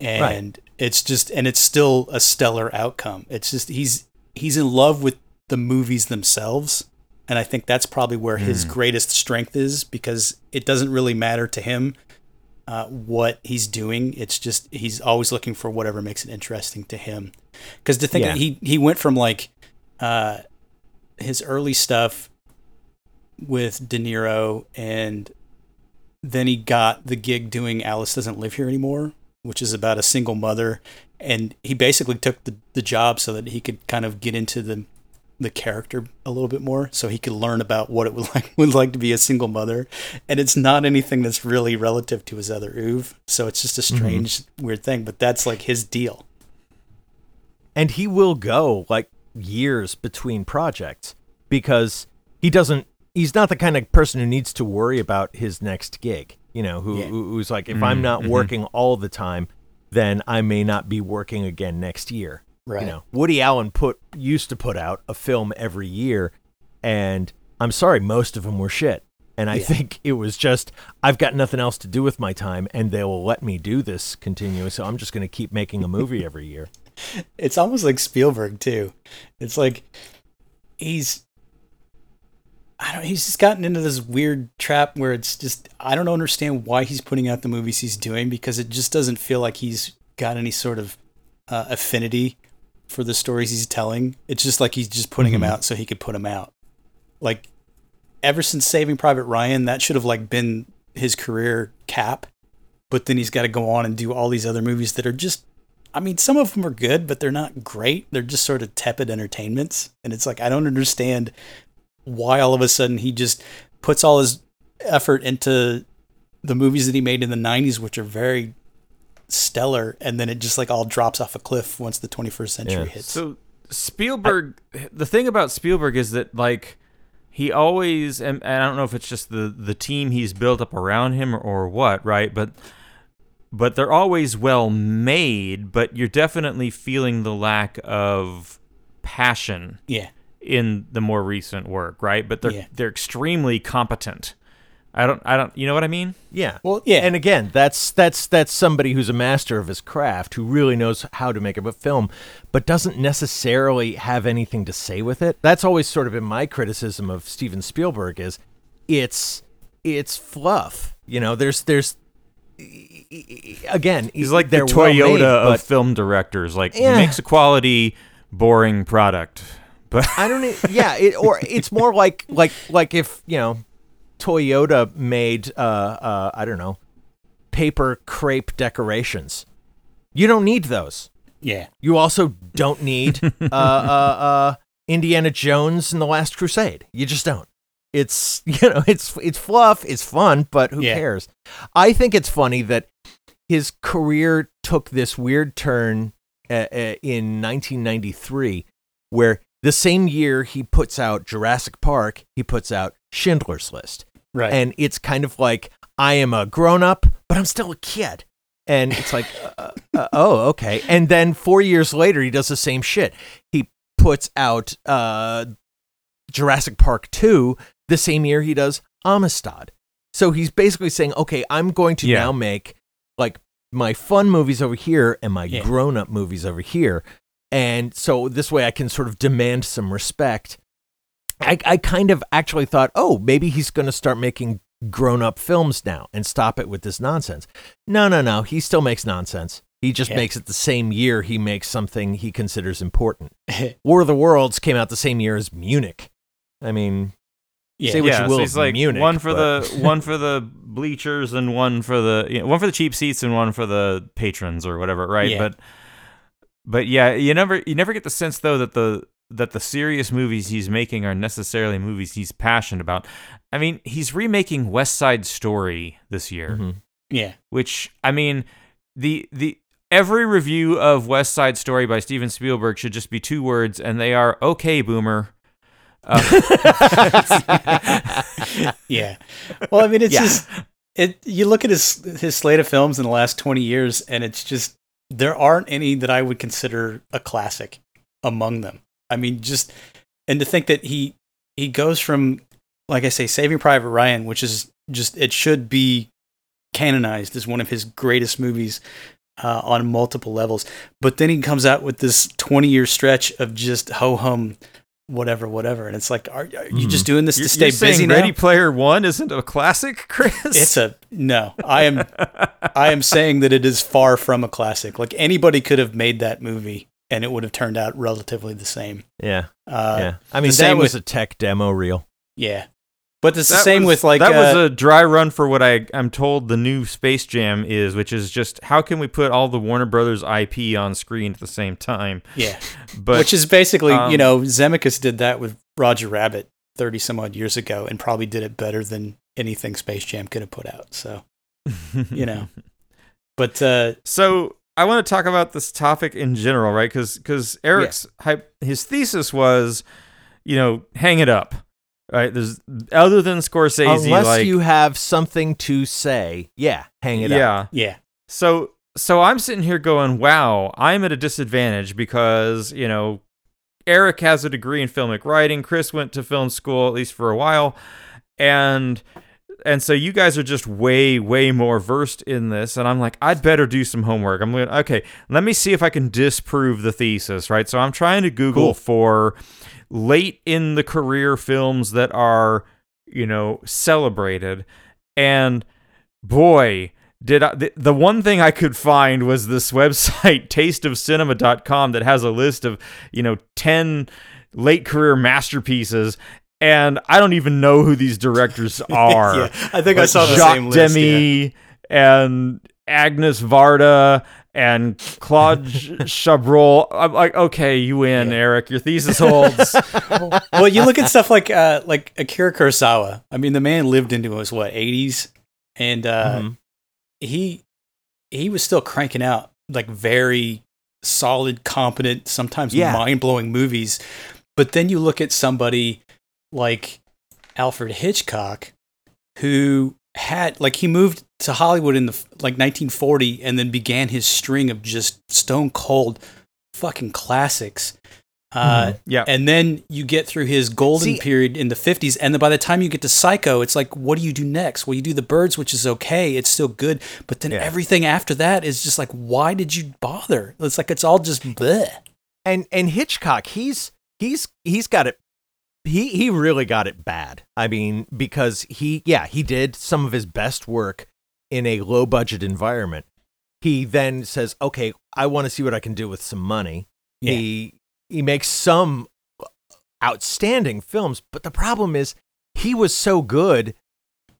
And it's just and it's still a stellar outcome. It's just he's he's in love with the movies themselves. And I think that's probably where his hmm. greatest strength is because it doesn't really matter to him uh, what he's doing. It's just he's always looking for whatever makes it interesting to him. Because to think
Yeah.
he he went from like uh, his early stuff with De Niro, and then he got the gig doing Alice Doesn't Live Here Anymore, which is about a single mother, and he basically took the the job so that he could kind of get into the the character a little bit more so he could learn about what it would like would like to be a single mother. And it's not anything that's really relative to his other oeuvre so it's just a mm-hmm. strange weird thing but that's like his deal.
And he will go like years between projects because he doesn't he's not the kind of person who needs to worry about his next gig you know who
Yeah.
who- who's like if i'm mm-hmm. not mm-hmm. working all the time then i may not be working again next year
Right.
you know woody allen put used to put out a film every year and i'm sorry most of them were shit and i
Yeah.
think it was just i've got nothing else to do with my time and they will let me do this continuous so i'm just going to keep making a movie every year
it's almost like Spielberg too. It's like he's I don't he's just gotten into this weird trap where it's just I don't understand why he's putting out the movies he's doing because it just doesn't feel like he's got any sort of uh, affinity for the stories he's telling. It's just like he's just putting them
Mhm.
out so he could put them out. Like ever since Saving Private Ryan, that should have like been his career cap. But then he's got to go on and do all these other movies that are just. I mean, some of them are good, but they're not great. They're just sort of tepid entertainments. And it's like I don't understand why all of a sudden he just puts all his effort into the movies that he made in the 90s which are very stellar and then it just like all drops off a cliff once the 21st century
Yeah.
hits
So Spielberg, the thing about Spielberg is that like he always, and, and I don't know if it's just the the team he's built up around him or, or what, right? But but they're always well made. But you're definitely feeling the lack of passion
yeah
in the more recent work, right? But they're
Yeah.
they're extremely competent. I don't I don't you know what I mean?
Yeah.
Well, yeah.
And again, that's that's that's somebody who's a master of his craft who really knows how to make a film, but doesn't necessarily have anything to say with it. That's always sort of been my criticism of Steven Spielberg is it's it's fluff. You know, there's there's again,
He's like the
they're well
Toyota
made,
of
but
film directors. Like
Yeah.
he makes a quality, boring product. But
I don't. e- Yeah, it, or it's more like like like if you know, Toyota made uh uh I don't know, paper crepe decorations. You don't need those.
yeah
You also don't need uh uh uh Indiana Jones and the Last Crusade. You just don't. It's you know it's it's fluff. It's fun, but who
Yeah.
cares? I think it's funny that his career took this weird turn uh, uh, in 1993, where the same year he puts out Jurassic Park, he puts out Schindler's List,
right
and it's kind of like I am a grown up, but I'm still a kid. And it's like, uh, uh, oh, okay. And then four years later, he does the same shit. He puts out uh, Jurassic Park 2 the same year he does Amistad. So he's basically saying, okay, I'm going to
Yeah.
now make like my fun movies over here and my
Yeah.
grown up movies over here. And so this way I can sort of demand some respect. I, I kind of actually thought, oh, maybe he's going to start making grown up films now and stop it with this nonsense. No, no, no. He still makes nonsense. He just
Yeah.
makes it the same year he makes something he considers important. War of the Worlds came out the same year as Munich. I mean,
yeah
say what
yeah,
you will
so he's like
Munich,
one for
but-
the one for the bleachers and one for the you know, one for the cheap seats and one for the patrons or whatever, right?
Yeah.
But but yeah, you never you never get the sense though that the that the serious movies he's making are necessarily movies he's passionate about. I mean, he's remaking West Side Story this year,
Mhm.
yeah
which I mean, the the every review of West Side Story by Steven Spielberg should just be two words, and they are "Okay, Boomer."
yeah well i mean it's
Yeah.
just it you look at his his slate of films in the last 20 years and it's just there aren't any that i would consider a classic among them i mean just and to think that he he goes from like i say saving private ryan which is just it should be canonized as one of his greatest movies uh, on multiple levels but then he comes out with this 20 year stretch of just ho hum whatever whatever and it's like are, are you just doing this
You're,
to stay busy now
Ready Player One isn't a classic, Chris?
it's a no. I am I am saying that it is far from a classic. Like anybody could have made that movie and it would have turned out relatively the same.
yeah,
Uh,
yeah. I mean, that
same
was
with-
a tech demo reel.
yeah. But it's the same
was-
with like
that
uh,
was a dry run for what I I'm told the new Space Jam is, which is just how can we put all the Warner Brothers IP on screen at the same time?
yeah,
But
which is basically
um,
you know Zemeckis did that with Roger Rabbit thirty some odd years ago and probably did it better than anything Space Jam could have put out. So you know, but uh,
So I want to talk about this topic in general, right? Because because Eric's hype, his thesis was, you know, hang it up, right? There's other than Scorsese,
Unless
like
you have something to say, yeah, hang it up.
yeah.
yeah,
So so I'm sitting here going, wow, I'm at a disadvantage because you know, Eric has a degree in filmic writing. Chris went to film school at least for a while, and and so you guys are just way way more versed in this and i'm like i'd better do some homework i'm going okay let me see if i can disprove the thesis right so i'm trying to google
Cool.
for late in the career films that are you know celebrated and boy did I, the, the one thing I could find was this website tasteofcinema.com that has a list of, you know, 10 late career masterpieces and I don't even know who these directors are.
yeah, I think I saw the
Jacques
same list. yeah.
And Agnes Varda and Claude Chabrol. I'm like, okay, you win, Eric. Your thesis holds.
well, you look at stuff like uh, like Akira Kurosawa. I mean, the man lived into his what eighties, and uh,
Mhm.
he he was still cranking out like very solid, competent, sometimes
Yeah.
mind blowing movies. But then you look at somebody like Alfred Hitchcock, who had like he moved to Hollywood in the like 1940 and then began his string of just stone cold fucking classics. Uh,
yeah.
and then you get through his golden
See-
period in the 50s and then by the time you get to psycho it's like what do you do next well you do the birds which is okay it's still good but then
Yeah.
everything after that is just like why did you bother it's like it's all just bleh.
and and Hitchcock, he's he's he's got it. He he really got it bad. I mean, because he yeah he did some of his best work in a low budget environment. He then says, "Okay, I want to see what I can do with some money."
Yeah.
He he makes some outstanding films, but the problem is he was so good,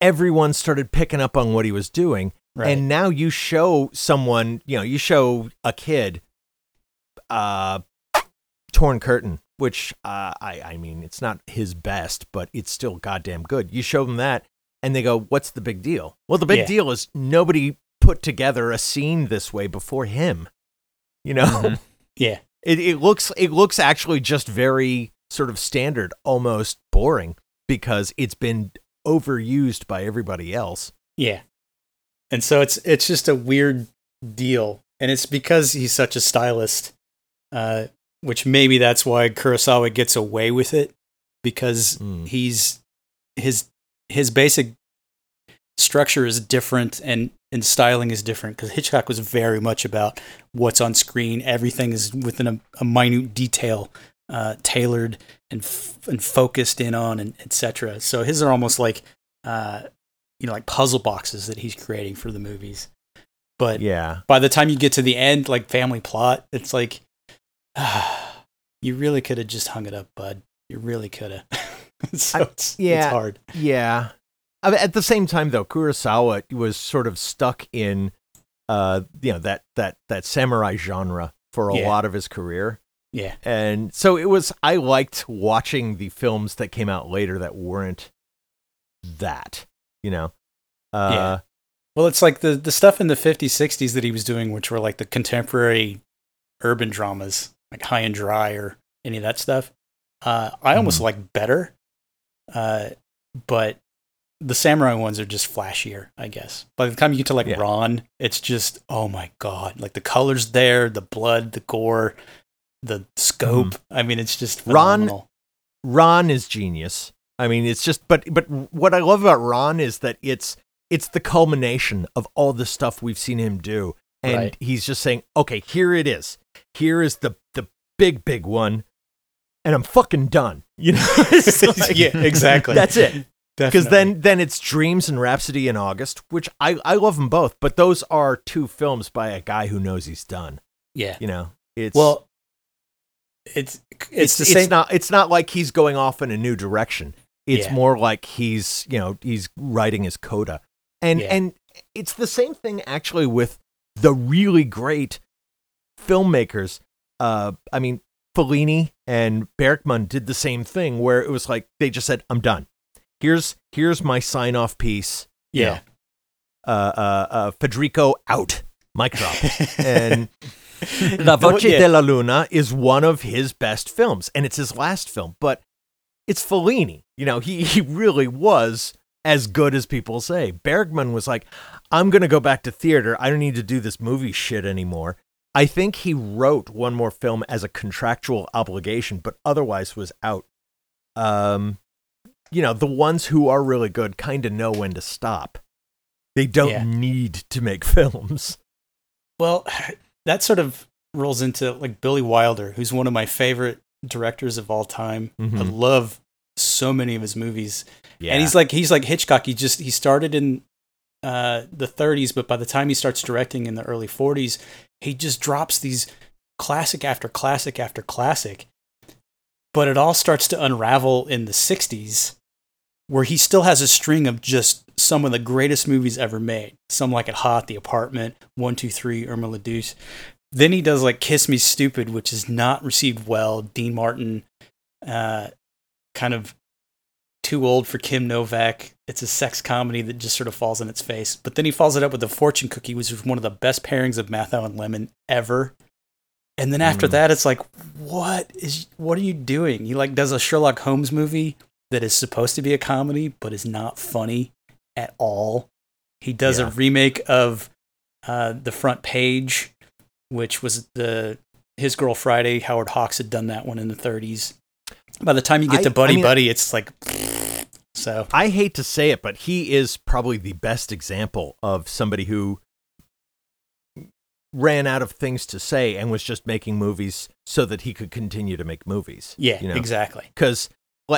everyone started picking up on what he was doing.
Right.
And now you show someone, you know, you show a kid uh Torn Curtain, which uh, I I mean, it's not his best, but it's still goddamn good. You show them that and they go, "What's the big deal?" Well, the big
Yeah.
deal is nobody put together a scene this way before him. You know?
Mhm.
yeah
It it looks it looks actually just very sort of standard, almost boring because it's been overused by everybody else.
yeah and so it's it's just a weird deal and it's because he's such a stylist uh which maybe that's why Kurosawa gets away with it because
Mm.
he's his his basic structure is different and and styling is different because Hitchcock was very much about what's on screen. Everything is within a, a minute detail, uh, tailored and f- and focused in on, and etc. So his are almost like uh, you know like puzzle boxes that he's creating for the movies. But
Yeah.
by the time you get to the end, like family plot, it's like you really could have just hung it up, bud. You really could have. so
I-
it's,
yeah.
it's hard.
Yeah. I mean, At the same time, though, Kurosawa was sort of stuck in, uh, you know, that that that samurai genre for a
Yeah.
lot of his career,
Yeah.
and so it was. I liked watching the films that came out later that weren't that. You know. Uh,
Yeah. Well, it's like the the stuff in the 50s, 60s that he was doing, which were like the contemporary urban dramas, like High and Dry or any of that stuff. Uh, I almost
Mhm.
like better, uh, but the samurai ones are just flashier, I guess. By the time you get to like
Yeah.
Ran, it's just oh my god, like the colors there, the blood, the gore, the scope. I mean, it's just Ran-
Ran is genius. I mean, it's just but but what I love about Ran is that it's it's the culmination of all the stuff we've seen him do. And
Right.
he's just saying, "Okay, here it is. Here is the the big big one, and I'm fucking done." You know? Like-
yeah, exactly.
That's it. Because then then it's Dreams and Rhapsody in August, which I I love them both, but those are two films by a guy who knows he's done.
yeah.
You know, it's
Well, it's it's,
it's
the
it's
same.
not it's not like he's going off in a new direction. It's
Yeah.
more like he's you know he's writing his coda, and
Yeah.
and it's the same thing actually with the really great filmmakers. Uh, I mean, Fellini and Bergman did the same thing, where it was like they just said, "I'm done. Here's here's my sign off piece." you
yeah.
know, uh, uh, uh, Federico out, mic drop, and La Voce
Yeah.
della Luna is one of his best films, and it's his last film, but it's Fellini. You know, he, he really was as good as people say. Bergman was like, I'm going to go back to theater. I don't need to do this movie shit anymore. I think he wrote one more film as a contractual obligation, but otherwise was out. Um, you know, the ones who are really good kind of know when to stop. They don't
Yeah.
need to make films.
Well, that sort of rolls into like Billy Wilder, who's one of my favorite directors of all time. I
Mhm.
love so many of his movies.
Yeah.
And he's like he's like Hitchcock. He just he started in uh, the 30s, but by the time he starts directing in the early 40s, he just drops these classic after classic after classic. But it all starts to unravel in the 60s, where he still has a string of just some of the greatest movies ever made. Some like It Hot, The Apartment, 123, Irma La Douce. Then he does like Kiss Me Stupid, which is not received well. Dean Martin, uh, kind of too old for Kim Novak. It's a sex comedy that just sort of falls on its face. But then he follows it up with The Fortune Cookie, which is one of the best pairings of Matthau and Lemmon ever. And then after
Mm.
that, it's like, what is what are you doing? He like does a Sherlock Holmes movie that is supposed to be a comedy, but is not funny at all. He does a remake of uh, The Front Page, which was the His Girl Friday. Howard Hawks had done that one in the 30s. By the time you get
I-
to Buddy
I mean-
Buddy, it's like so.
I hate to say it, but he is probably the best example of somebody who ran out of things to say and was just making movies so that he could continue to make movies.
Yeah,
you know?
exactly.
because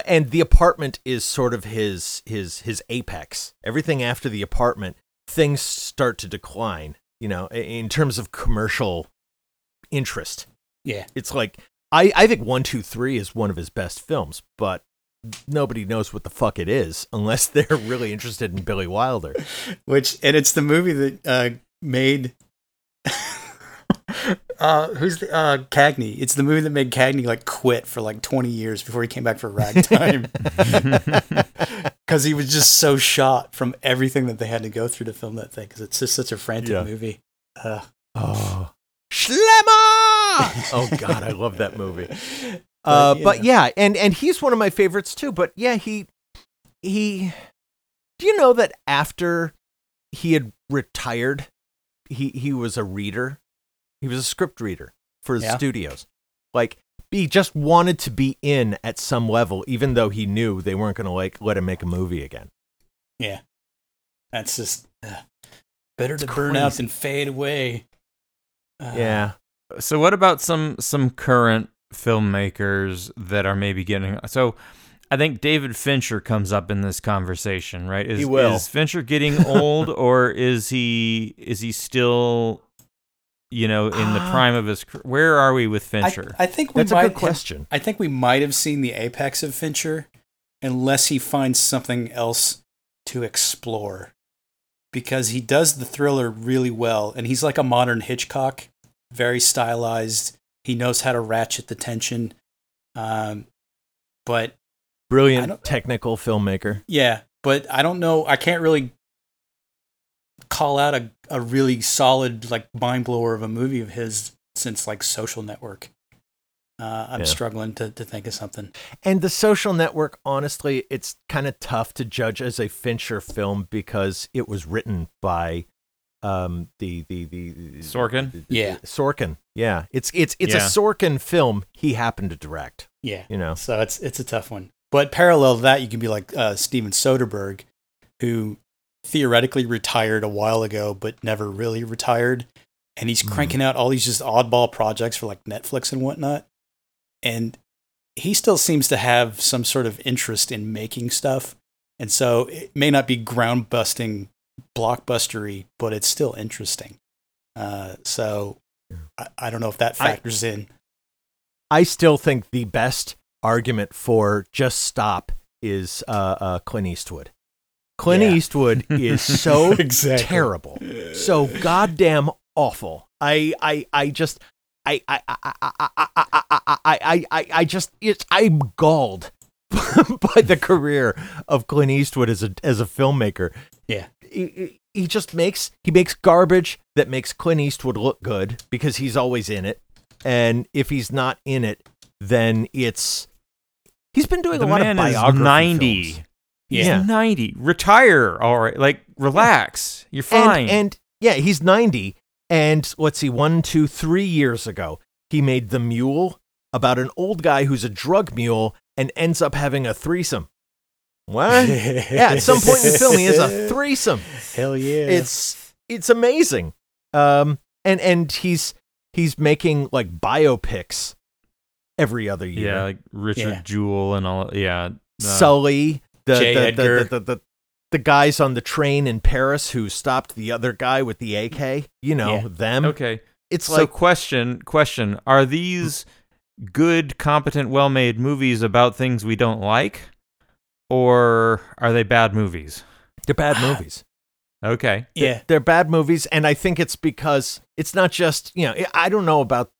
and the apartment is sort of his his his apex everything after the apartment things start to decline you know in terms of commercial interest
Yeah.
it's like i i think 123 is one of his best films but nobody knows what the fuck it is unless they're really interested in billy wilder
Which and it's the movie that uh, made uh, who's the uh, Cagney? It's the movie that made Cagney like quit for like 20 years before he came back for Ragtime because he was just so shot from everything that they had to go through to film that thing because it's just such a frantic
Yeah.
movie. Uh,
oh Schlemmer! oh god i love that movie uh,
you
but yeah, and and he's one of my favorites too. But yeah, he he. Do you know that after he had retired, he he was a reader. He was a script reader for his
Yeah.
studios. Like he just wanted to be in at some level, even though he knew they weren't going to like let him make a movie again.
yeah, that's just uh, better to
It's
burn out
crazy.
than fade away. Uh,
yeah,
So what about some some current filmmakers that are maybe getting so I think David Fincher comes up in this conversation, right? Is,
He will.
is Fincher getting old or is he is he still you know in the
Ah.
prime of his car- where are we with Fincher?
I think we
that's a good question.
I think we might have seen the apex of Fincher unless he finds something else to explore. Because he does the thriller really well, and he's like a modern Hitchcock, very stylized. He knows how to ratchet the tension. Um, but
Brilliant technical filmmaker.
yeah, but I don't know. I can't really call out a, a really solid, like, mind blower of a movie of his since, like, Social Network. Uh, I'm
Yeah.
struggling to, to think of something.
And the social network, honestly, it's kind of tough to judge as a Fincher film because it was written by um the the the
Sorkin?
the- the-
Yeah.
Sorkin. Yeah. It's it's it's
Yeah.
a Sorkin film he happened to direct,
Yeah.
you know.
So it's it's a tough one. But parallel to that, you can be like uh, Steven Soderbergh, who theoretically retired a while ago, but never really retired, and he's
Mhm.
cranking out all these just oddball projects for like Netflix and whatnot. And he still seems to have some sort of interest in making stuff, and so it may not be ground busting, blockbustery, but it's still interesting. Uh, so I, I, don't know if that factors I, in.
I still think the best argument for just stop is uh, uh, Clint Eastwood. Clint
yeah.
Eastwood is so
exactly.
terrible, so goddamn awful. I I I just I I I I I I I, I just it's I'm galled by the career of Clint Eastwood as a as a filmmaker
yeah.
He, he- he just makes he makes garbage that makes Clint Eastwood look good because he's always in it. And if he's not in it, then it's he's been doing
the
a lot
man
of
is
biography
90.
films.
He's
Yeah.
90. Retire. All right. Like relax. You're fine.
And, and yeah, he's 90. And let's see, one, two, three years ago, he made The Mule about an old guy who's a drug mule and ends up having a threesome. What? yeah, at some point in the film, he has a threesome.
Hell yeah!
It's it's amazing. Um, and and he's he's making like biopics every other year.
yeah, like Richard
Yeah.
Jewell and all. Yeah. uh,
Sully, the
J.
the, the, the, the, the guys on the train in Paris who stopped the other guy with the AK. You know
Yeah.
them.
Okay.
It's
so
like
question question are these good competent well-made movies about things we don't like or are they bad movies?
They're bad ah. movies.
okay.
Yeah.
they're bad movies and i think it's because it's not just you know i don't know about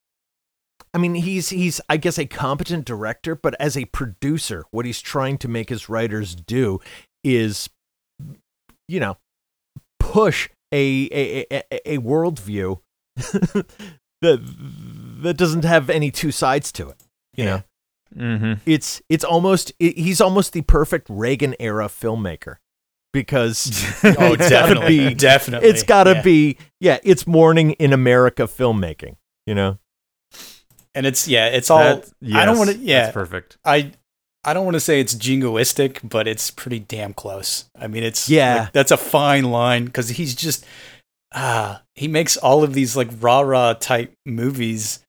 i mean he's he's i guess a competent director but as a producer what he's trying to make his writers do is you know push a a a, a worldview that that doesn't have any two sides to it you know
mm-hmm
it's it's almost it, he's almost the perfect reagan era filmmaker because
Oh,
it's gotta
definitely.
be
definitely.
it's got to
Yeah.
be yeah it's morning in america filmmaking you know
And it's yeah, it's all.
That-
I don't want to. Yeah,
that's perfect
I I don't want to say it's jingoistic, but it's pretty damn close. I mean, it's
Yeah.
like, that's a fine line because he's just ah he makes all of these like rah rah type movies,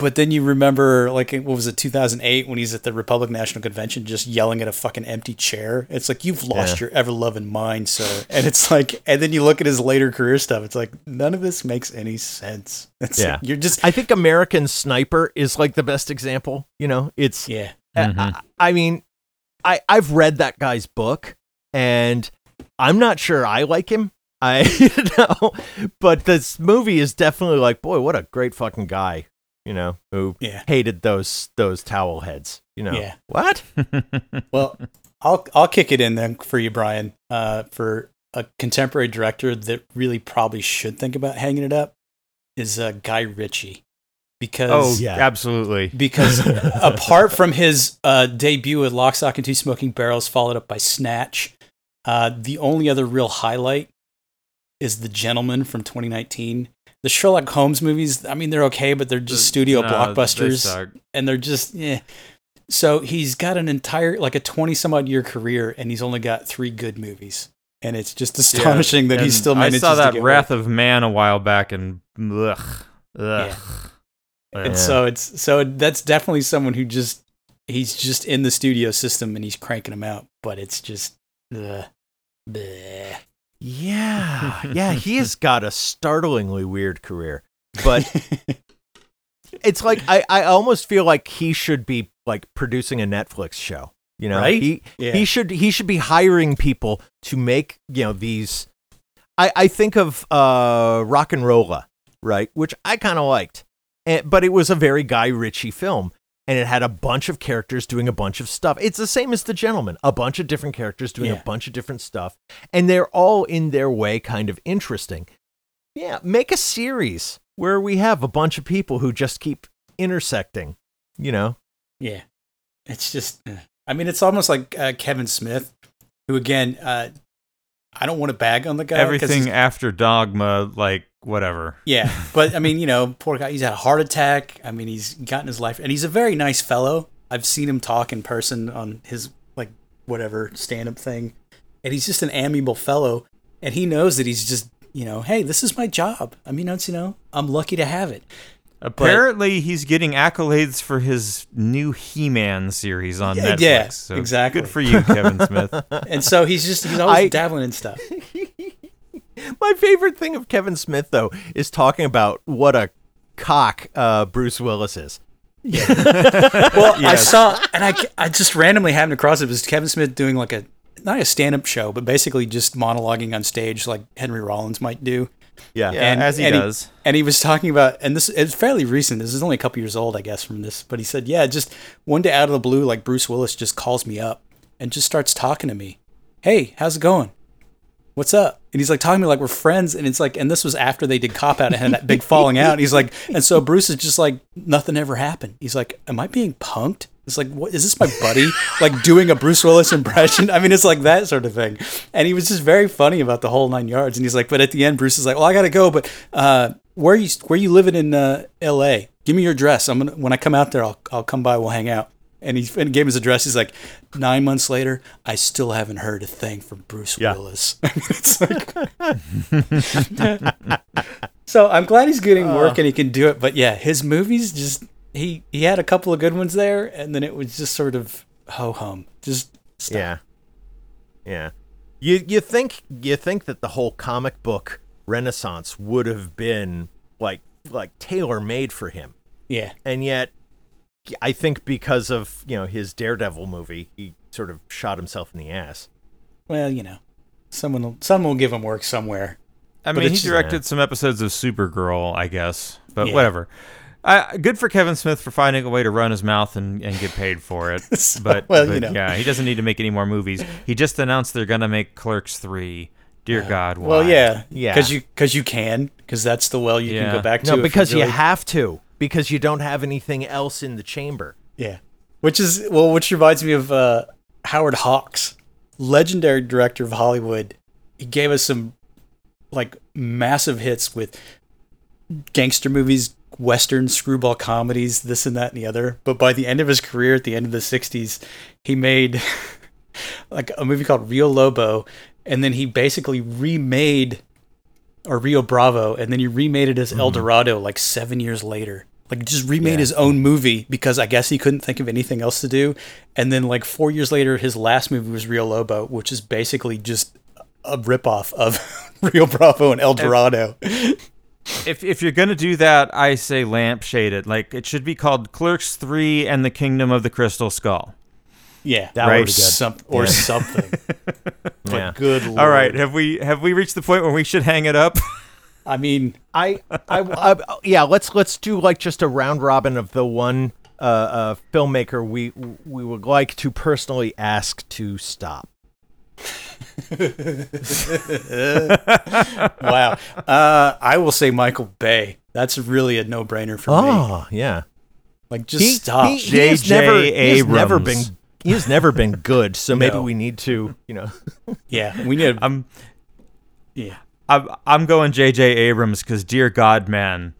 but then you remember like what was it 2008 when he's at the Republic National Convention just yelling at a fucking empty chair. It's like you've lost
Yeah.
your ever loving mind, sir. And it's like, and then you look at his later career stuff. It's like none of this makes any sense. It's
Yeah.
like, you're just
i think american sniper is like the best example you know it's
yeah.
I-
Mhm.
I, I mean i i've read that guy's book and i'm not sure i like him i you know but this movie is definitely like boy what a great fucking guy you know who
Yeah.
hated those those towel heads you know
Yeah.
what
Well, I'll I'll kick it in then for you, Brian. Uh, for a contemporary director that really probably should think about hanging it up is uh, Guy Ritchie, because
oh
Yeah.
absolutely
because apart from his uh, debut with Lock, Stock, and Two Smoking Barrels, followed up by Snatch, uh, the only other real highlight is The Gentleman from 2019. The Sherlock Holmes movies, I mean, they're okay, but they're just studio
No,
blockbusters
suck.
and they're just yeah. So he's got an entire like a twenty some odd year career, and he's only got three good movies, and it's just astonishing that he
And
still manages
I saw that Wrath of Man a while back, and ugh, ugh.
Yeah. And so it's so that's definitely someone who just he's just in the studio system and he's cranking them out, but it's just bleh.
Yeah yeah he has got a startlingly weird career but it's like I, I almost feel like he should be like producing a Netflix show. You know,
Right?
he
Yeah.
he should he should be hiring people to make you know these. I I think of uh Rock and Rolla, right, which I kind of liked, and, but it was a very Guy Ritchie film. And it had a bunch of characters doing a bunch of stuff. It's the same as The Gentleman, a bunch of different characters doing
Yeah.
a bunch of different stuff. And they're all in their way kind of interesting. Yeah, make a series where we have a bunch of people who just keep intersecting, you know?
Yeah. It's just, uh, I mean, it's almost like uh, Kevin Smith, who again, uh, I don't want to bag on the guy.
Everything after Dogma, like whatever.
Yeah. But I mean, you know, poor guy, he's had a heart attack. I mean, he's gotten his life, and he's a very nice fellow. I've seen him talk in person on his, like, whatever stand up thing. And he's just an amiable fellow. And he knows that he's just, you know, hey, this is my job. I mean, it's, you know, I'm lucky to have it.
Apparently, he's getting accolades for his new He-Man series on
Yeah,
Netflix.
yeah,
so
exactly.
Good for you, Kevin Smith.
And so he's just, he's always
I-
dabbling in stuff.
My favorite thing of Kevin Smith, though, is talking about what a cock uh, Bruce Willis is. Yeah.
Well, I saw, and I, I just randomly happened across it. It was Kevin Smith doing like a not a stand up show, but basically just monologuing on stage like Henry Rollins might do.
Yeah.
Yeah, as he
and
does.
and he was talking about, and this is fairly recent. This is only a couple years old, I guess, from this. But he said, yeah, just one day out of the blue, like Bruce Willis just calls me up and just starts talking to me. Hey, how's it going? What's up? And he's like talking to me like we're friends. And it's like, and this was after they did Cop Out and had that big falling out. And he's like, and so Bruce is just like, nothing ever happened. He's like, am I being punked? It's like, what is this my buddy like doing a Bruce Willis impression? I mean, it's like that sort of thing. And he was just very funny about the whole nine yards. And he's like, but at the end, Bruce is like, well, I gotta go, but uh, where you where you living in uh, L.A.? Give me your address. I'm gonna when I come out there, I'll I'll come by. We'll hang out. And he and gave him his address. He's like, nine months later, I still haven't heard a thing from Bruce
Yeah.
Willis. it's like, so I'm glad he's getting work and he can do it. But yeah, his movies just he he had a couple of good ones there, and then it was just sort of ho hum. Just stop.
Yeah. Yeah. You you think you think that the whole comic book renaissance would have been like like tailor made for him,
Yeah.
and yet I think because of you know his Daredevil movie, he sort of shot himself in the ass.
Well, you know, someone will, someone will give him work somewhere.
I mean, he
it's-
directed some episodes of Supergirl, I guess, but
Yeah.
whatever. I, good for Kevin Smith for finding a way to run his mouth and, and get paid for it. but,
well,
but
you know.
yeah, he doesn't need to make any more movies. He just announced they're gonna make Clerks three. Dear uh, God, why?
Well, yeah,
Yeah.
because you because you can because that's the well you
Yeah.
can go back to.
No,
if
because you
really-
have to because you don't have anything else in the chamber.
Yeah. Which is well, which reminds me of uh, Howard Hawks, legendary director of Hollywood. He gave us some like massive hits with gangster movies, western screwball comedies, this and that and the other. But by the end of his career, at the end of the '60s, he made like a movie called Rio Lobo, and then he basically remade or Rio Bravo, and then he remade it as El Dorado like seven years later. Like just remade his own movie because I guess he couldn't think of anything else to do. And then like four years later, his last movie was Rio Lobo, which is basically just a ripoff of Rio Bravo and El Dorado.
if if you're gonna do that, I say lampshade it. Like it should be called Clerks three and the Kingdom of the Crystal Skull.
Yeah,
That
or
would be good.
some or
Yeah.
something. But
Yeah.
good. Lord.
All right, have we have we reached the point where we should hang it up?
I mean,
I, I, I, yeah. Let's let's do like just a round robin of the one uh, uh, filmmaker we we would like to personally ask to stop.
wow. Uh, I will say Michael Bay. That's really a no-brainer for me.
Oh yeah,
Like, just stop.
He, he has
J.J.
never, he has never been
Abrams.
he has never been good. So maybe
No.
we need to you know.
yeah, we need.
I'm
yeah.
I'm I'm going J.J. Abrams because dear God, man,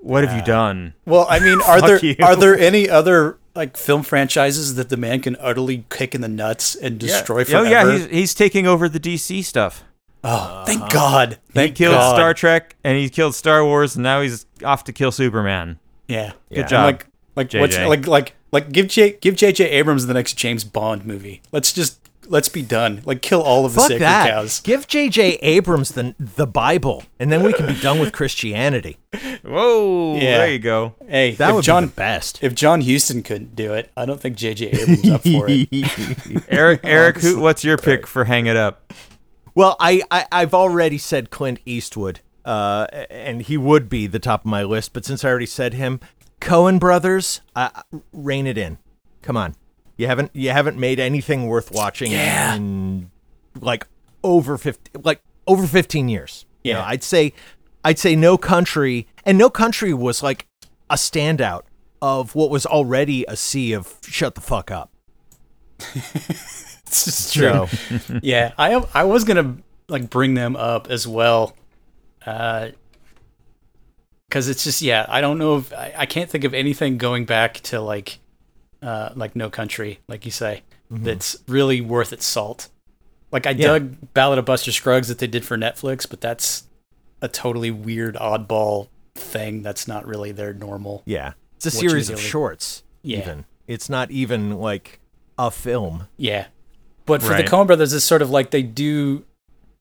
what have you done?
Well, I mean, are there
you.
are there any other like film franchises that the man can utterly kick in the nuts and destroy
Oh
forever?
yeah, he's he's taking over the DC stuff.
oh, thank uh-huh. God. Thank
he killed
God.
Star Trek and he killed Star Wars, and now he's off to kill Superman.
Yeah,
Good
And
job,
Like, like what's like like like give J give J.J. Abrams the next James Bond movie. Let's just let's be done. Like kill all of the
Fuck
sacred
that.
cows.
Give J.J. Abrams the the Bible, and then we can be done with Christianity.
Whoa,
Yeah.
there you go.
Hey,
That
if
would
John
be the best.
if John Huston couldn't do it, I don't think J.J. Abrams up for it.
Eric, Eric, who, what's your pick for Hang It Up?
Well, I, I I've already said Clint Eastwood, uh, and he would be the top of my list. But since I already said him, Coen Brothers, uh, rein it in. Come on, you haven't you haven't made anything worth watching
Yeah.
in like over fifty like over fifteen years. You know,
Yeah.
I'd say I'd say No Country, and No Country was like a standout of what was already a sea of shut the fuck up.
This is true.
So
yeah, I I was gonna like bring them up as well, uh, because it's just yeah, I don't know if I, I can't think of anything going back to like, uh, like No Country, like you say, that's really worth its salt. Like I
Yeah.
dug Ballad of Buster Scruggs that they did for Netflix, but that's a totally weird oddball thing. That's not really their normal.
Yeah. It's a series of shorts.
Yeah.
Even. It's not even like a film.
Yeah. But for
Right.
the Coen brothers, it's sort of like they do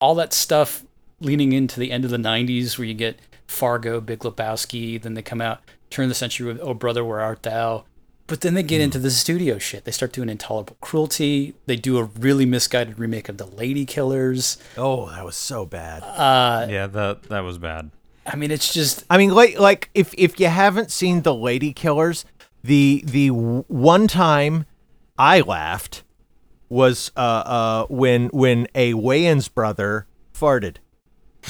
all that stuff leaning into the end of the 90s where you get Fargo, Big Lebowski, then they come out, turn the century with Oh Brother, Where Art Thou? But then they get into the studio shit. They start doing Intolerable Cruelty. They do a really misguided remake of The Lady Killers.
Oh, that was so bad.
Uh,
Yeah, that that was bad.
I mean, it's just,
I mean, like, like if if you haven't seen the Lady Killers, the the one time I laughed was uh uh when when a Wayans brother farted.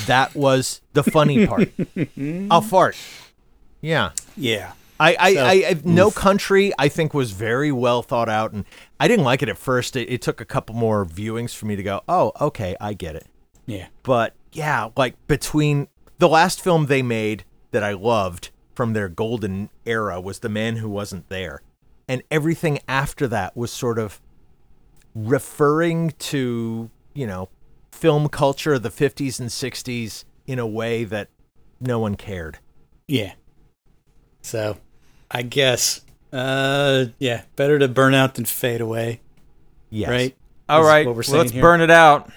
That was the funny part. I'll fart. Yeah.
yeah.
I, I,
So-
I, I No Country, I think was very well thought out, and I didn't like it at first. It, it took a couple more viewings for me to go, oh, okay, I get it.
Yeah.
But yeah, like between the last film they made that I loved from their golden era was The Man Who Wasn't There, and everything after that was sort of referring to you know film culture of the 50s and 60s in a way that no one cared.
Yeah. So I guess, uh, yeah, better to burn out than fade away,
Yes.
right?
All
Is
right,
what we're
well, let's
here.
burn it out.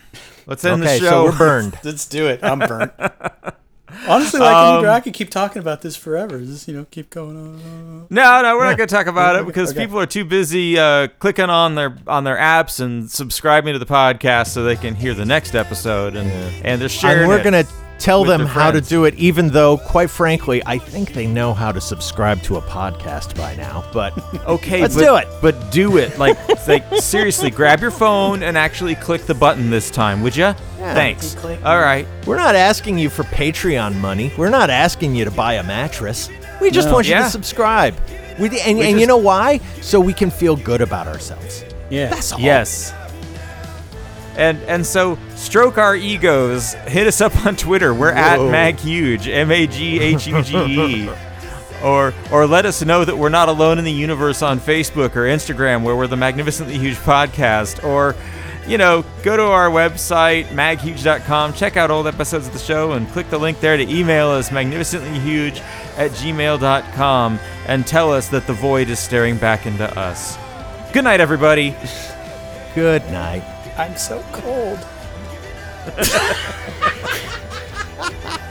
Let's end
okay,
the show.
so we're burned.
Let's do it. I'm burnt. Honestly, like
Um,
I could keep talking about this forever. Just you know, keep going on.
No, no, we're not going to talk about it because
Okay.
people are too busy uh, clicking on their on their apps and subscribing to the podcast so they can hear the next episode and and they're sharing.
and we're
it.
gonna tell them how to do it, even though, quite frankly, I think they know how to subscribe to a podcast by now. But
Okay,
Let's
but,
do it.
But do it. Like, like seriously, grab your phone and actually click the button this time, would you? Thanks. All right.
we're not asking you for Patreon money. We're not asking you to buy a mattress. We just want you
Yeah.
to subscribe. We, and, and you know why? So we can feel good about ourselves.
Yeah.
That's all.
Yes. And and so stroke our egos. Hit us up on Twitter. We're at maghuge, M A G H U G E. Or or let us know that we're not alone in the universe on Facebook or Instagram, where we're the Magnificently Huge Podcast. Or you know, go to our website maghuge.com, check out old episodes of the show, and click the link there to email us magnificentlyhuge at gmail.com and tell us that the void is staring back into us. Good night, everybody.
Good night.
I'm so cold.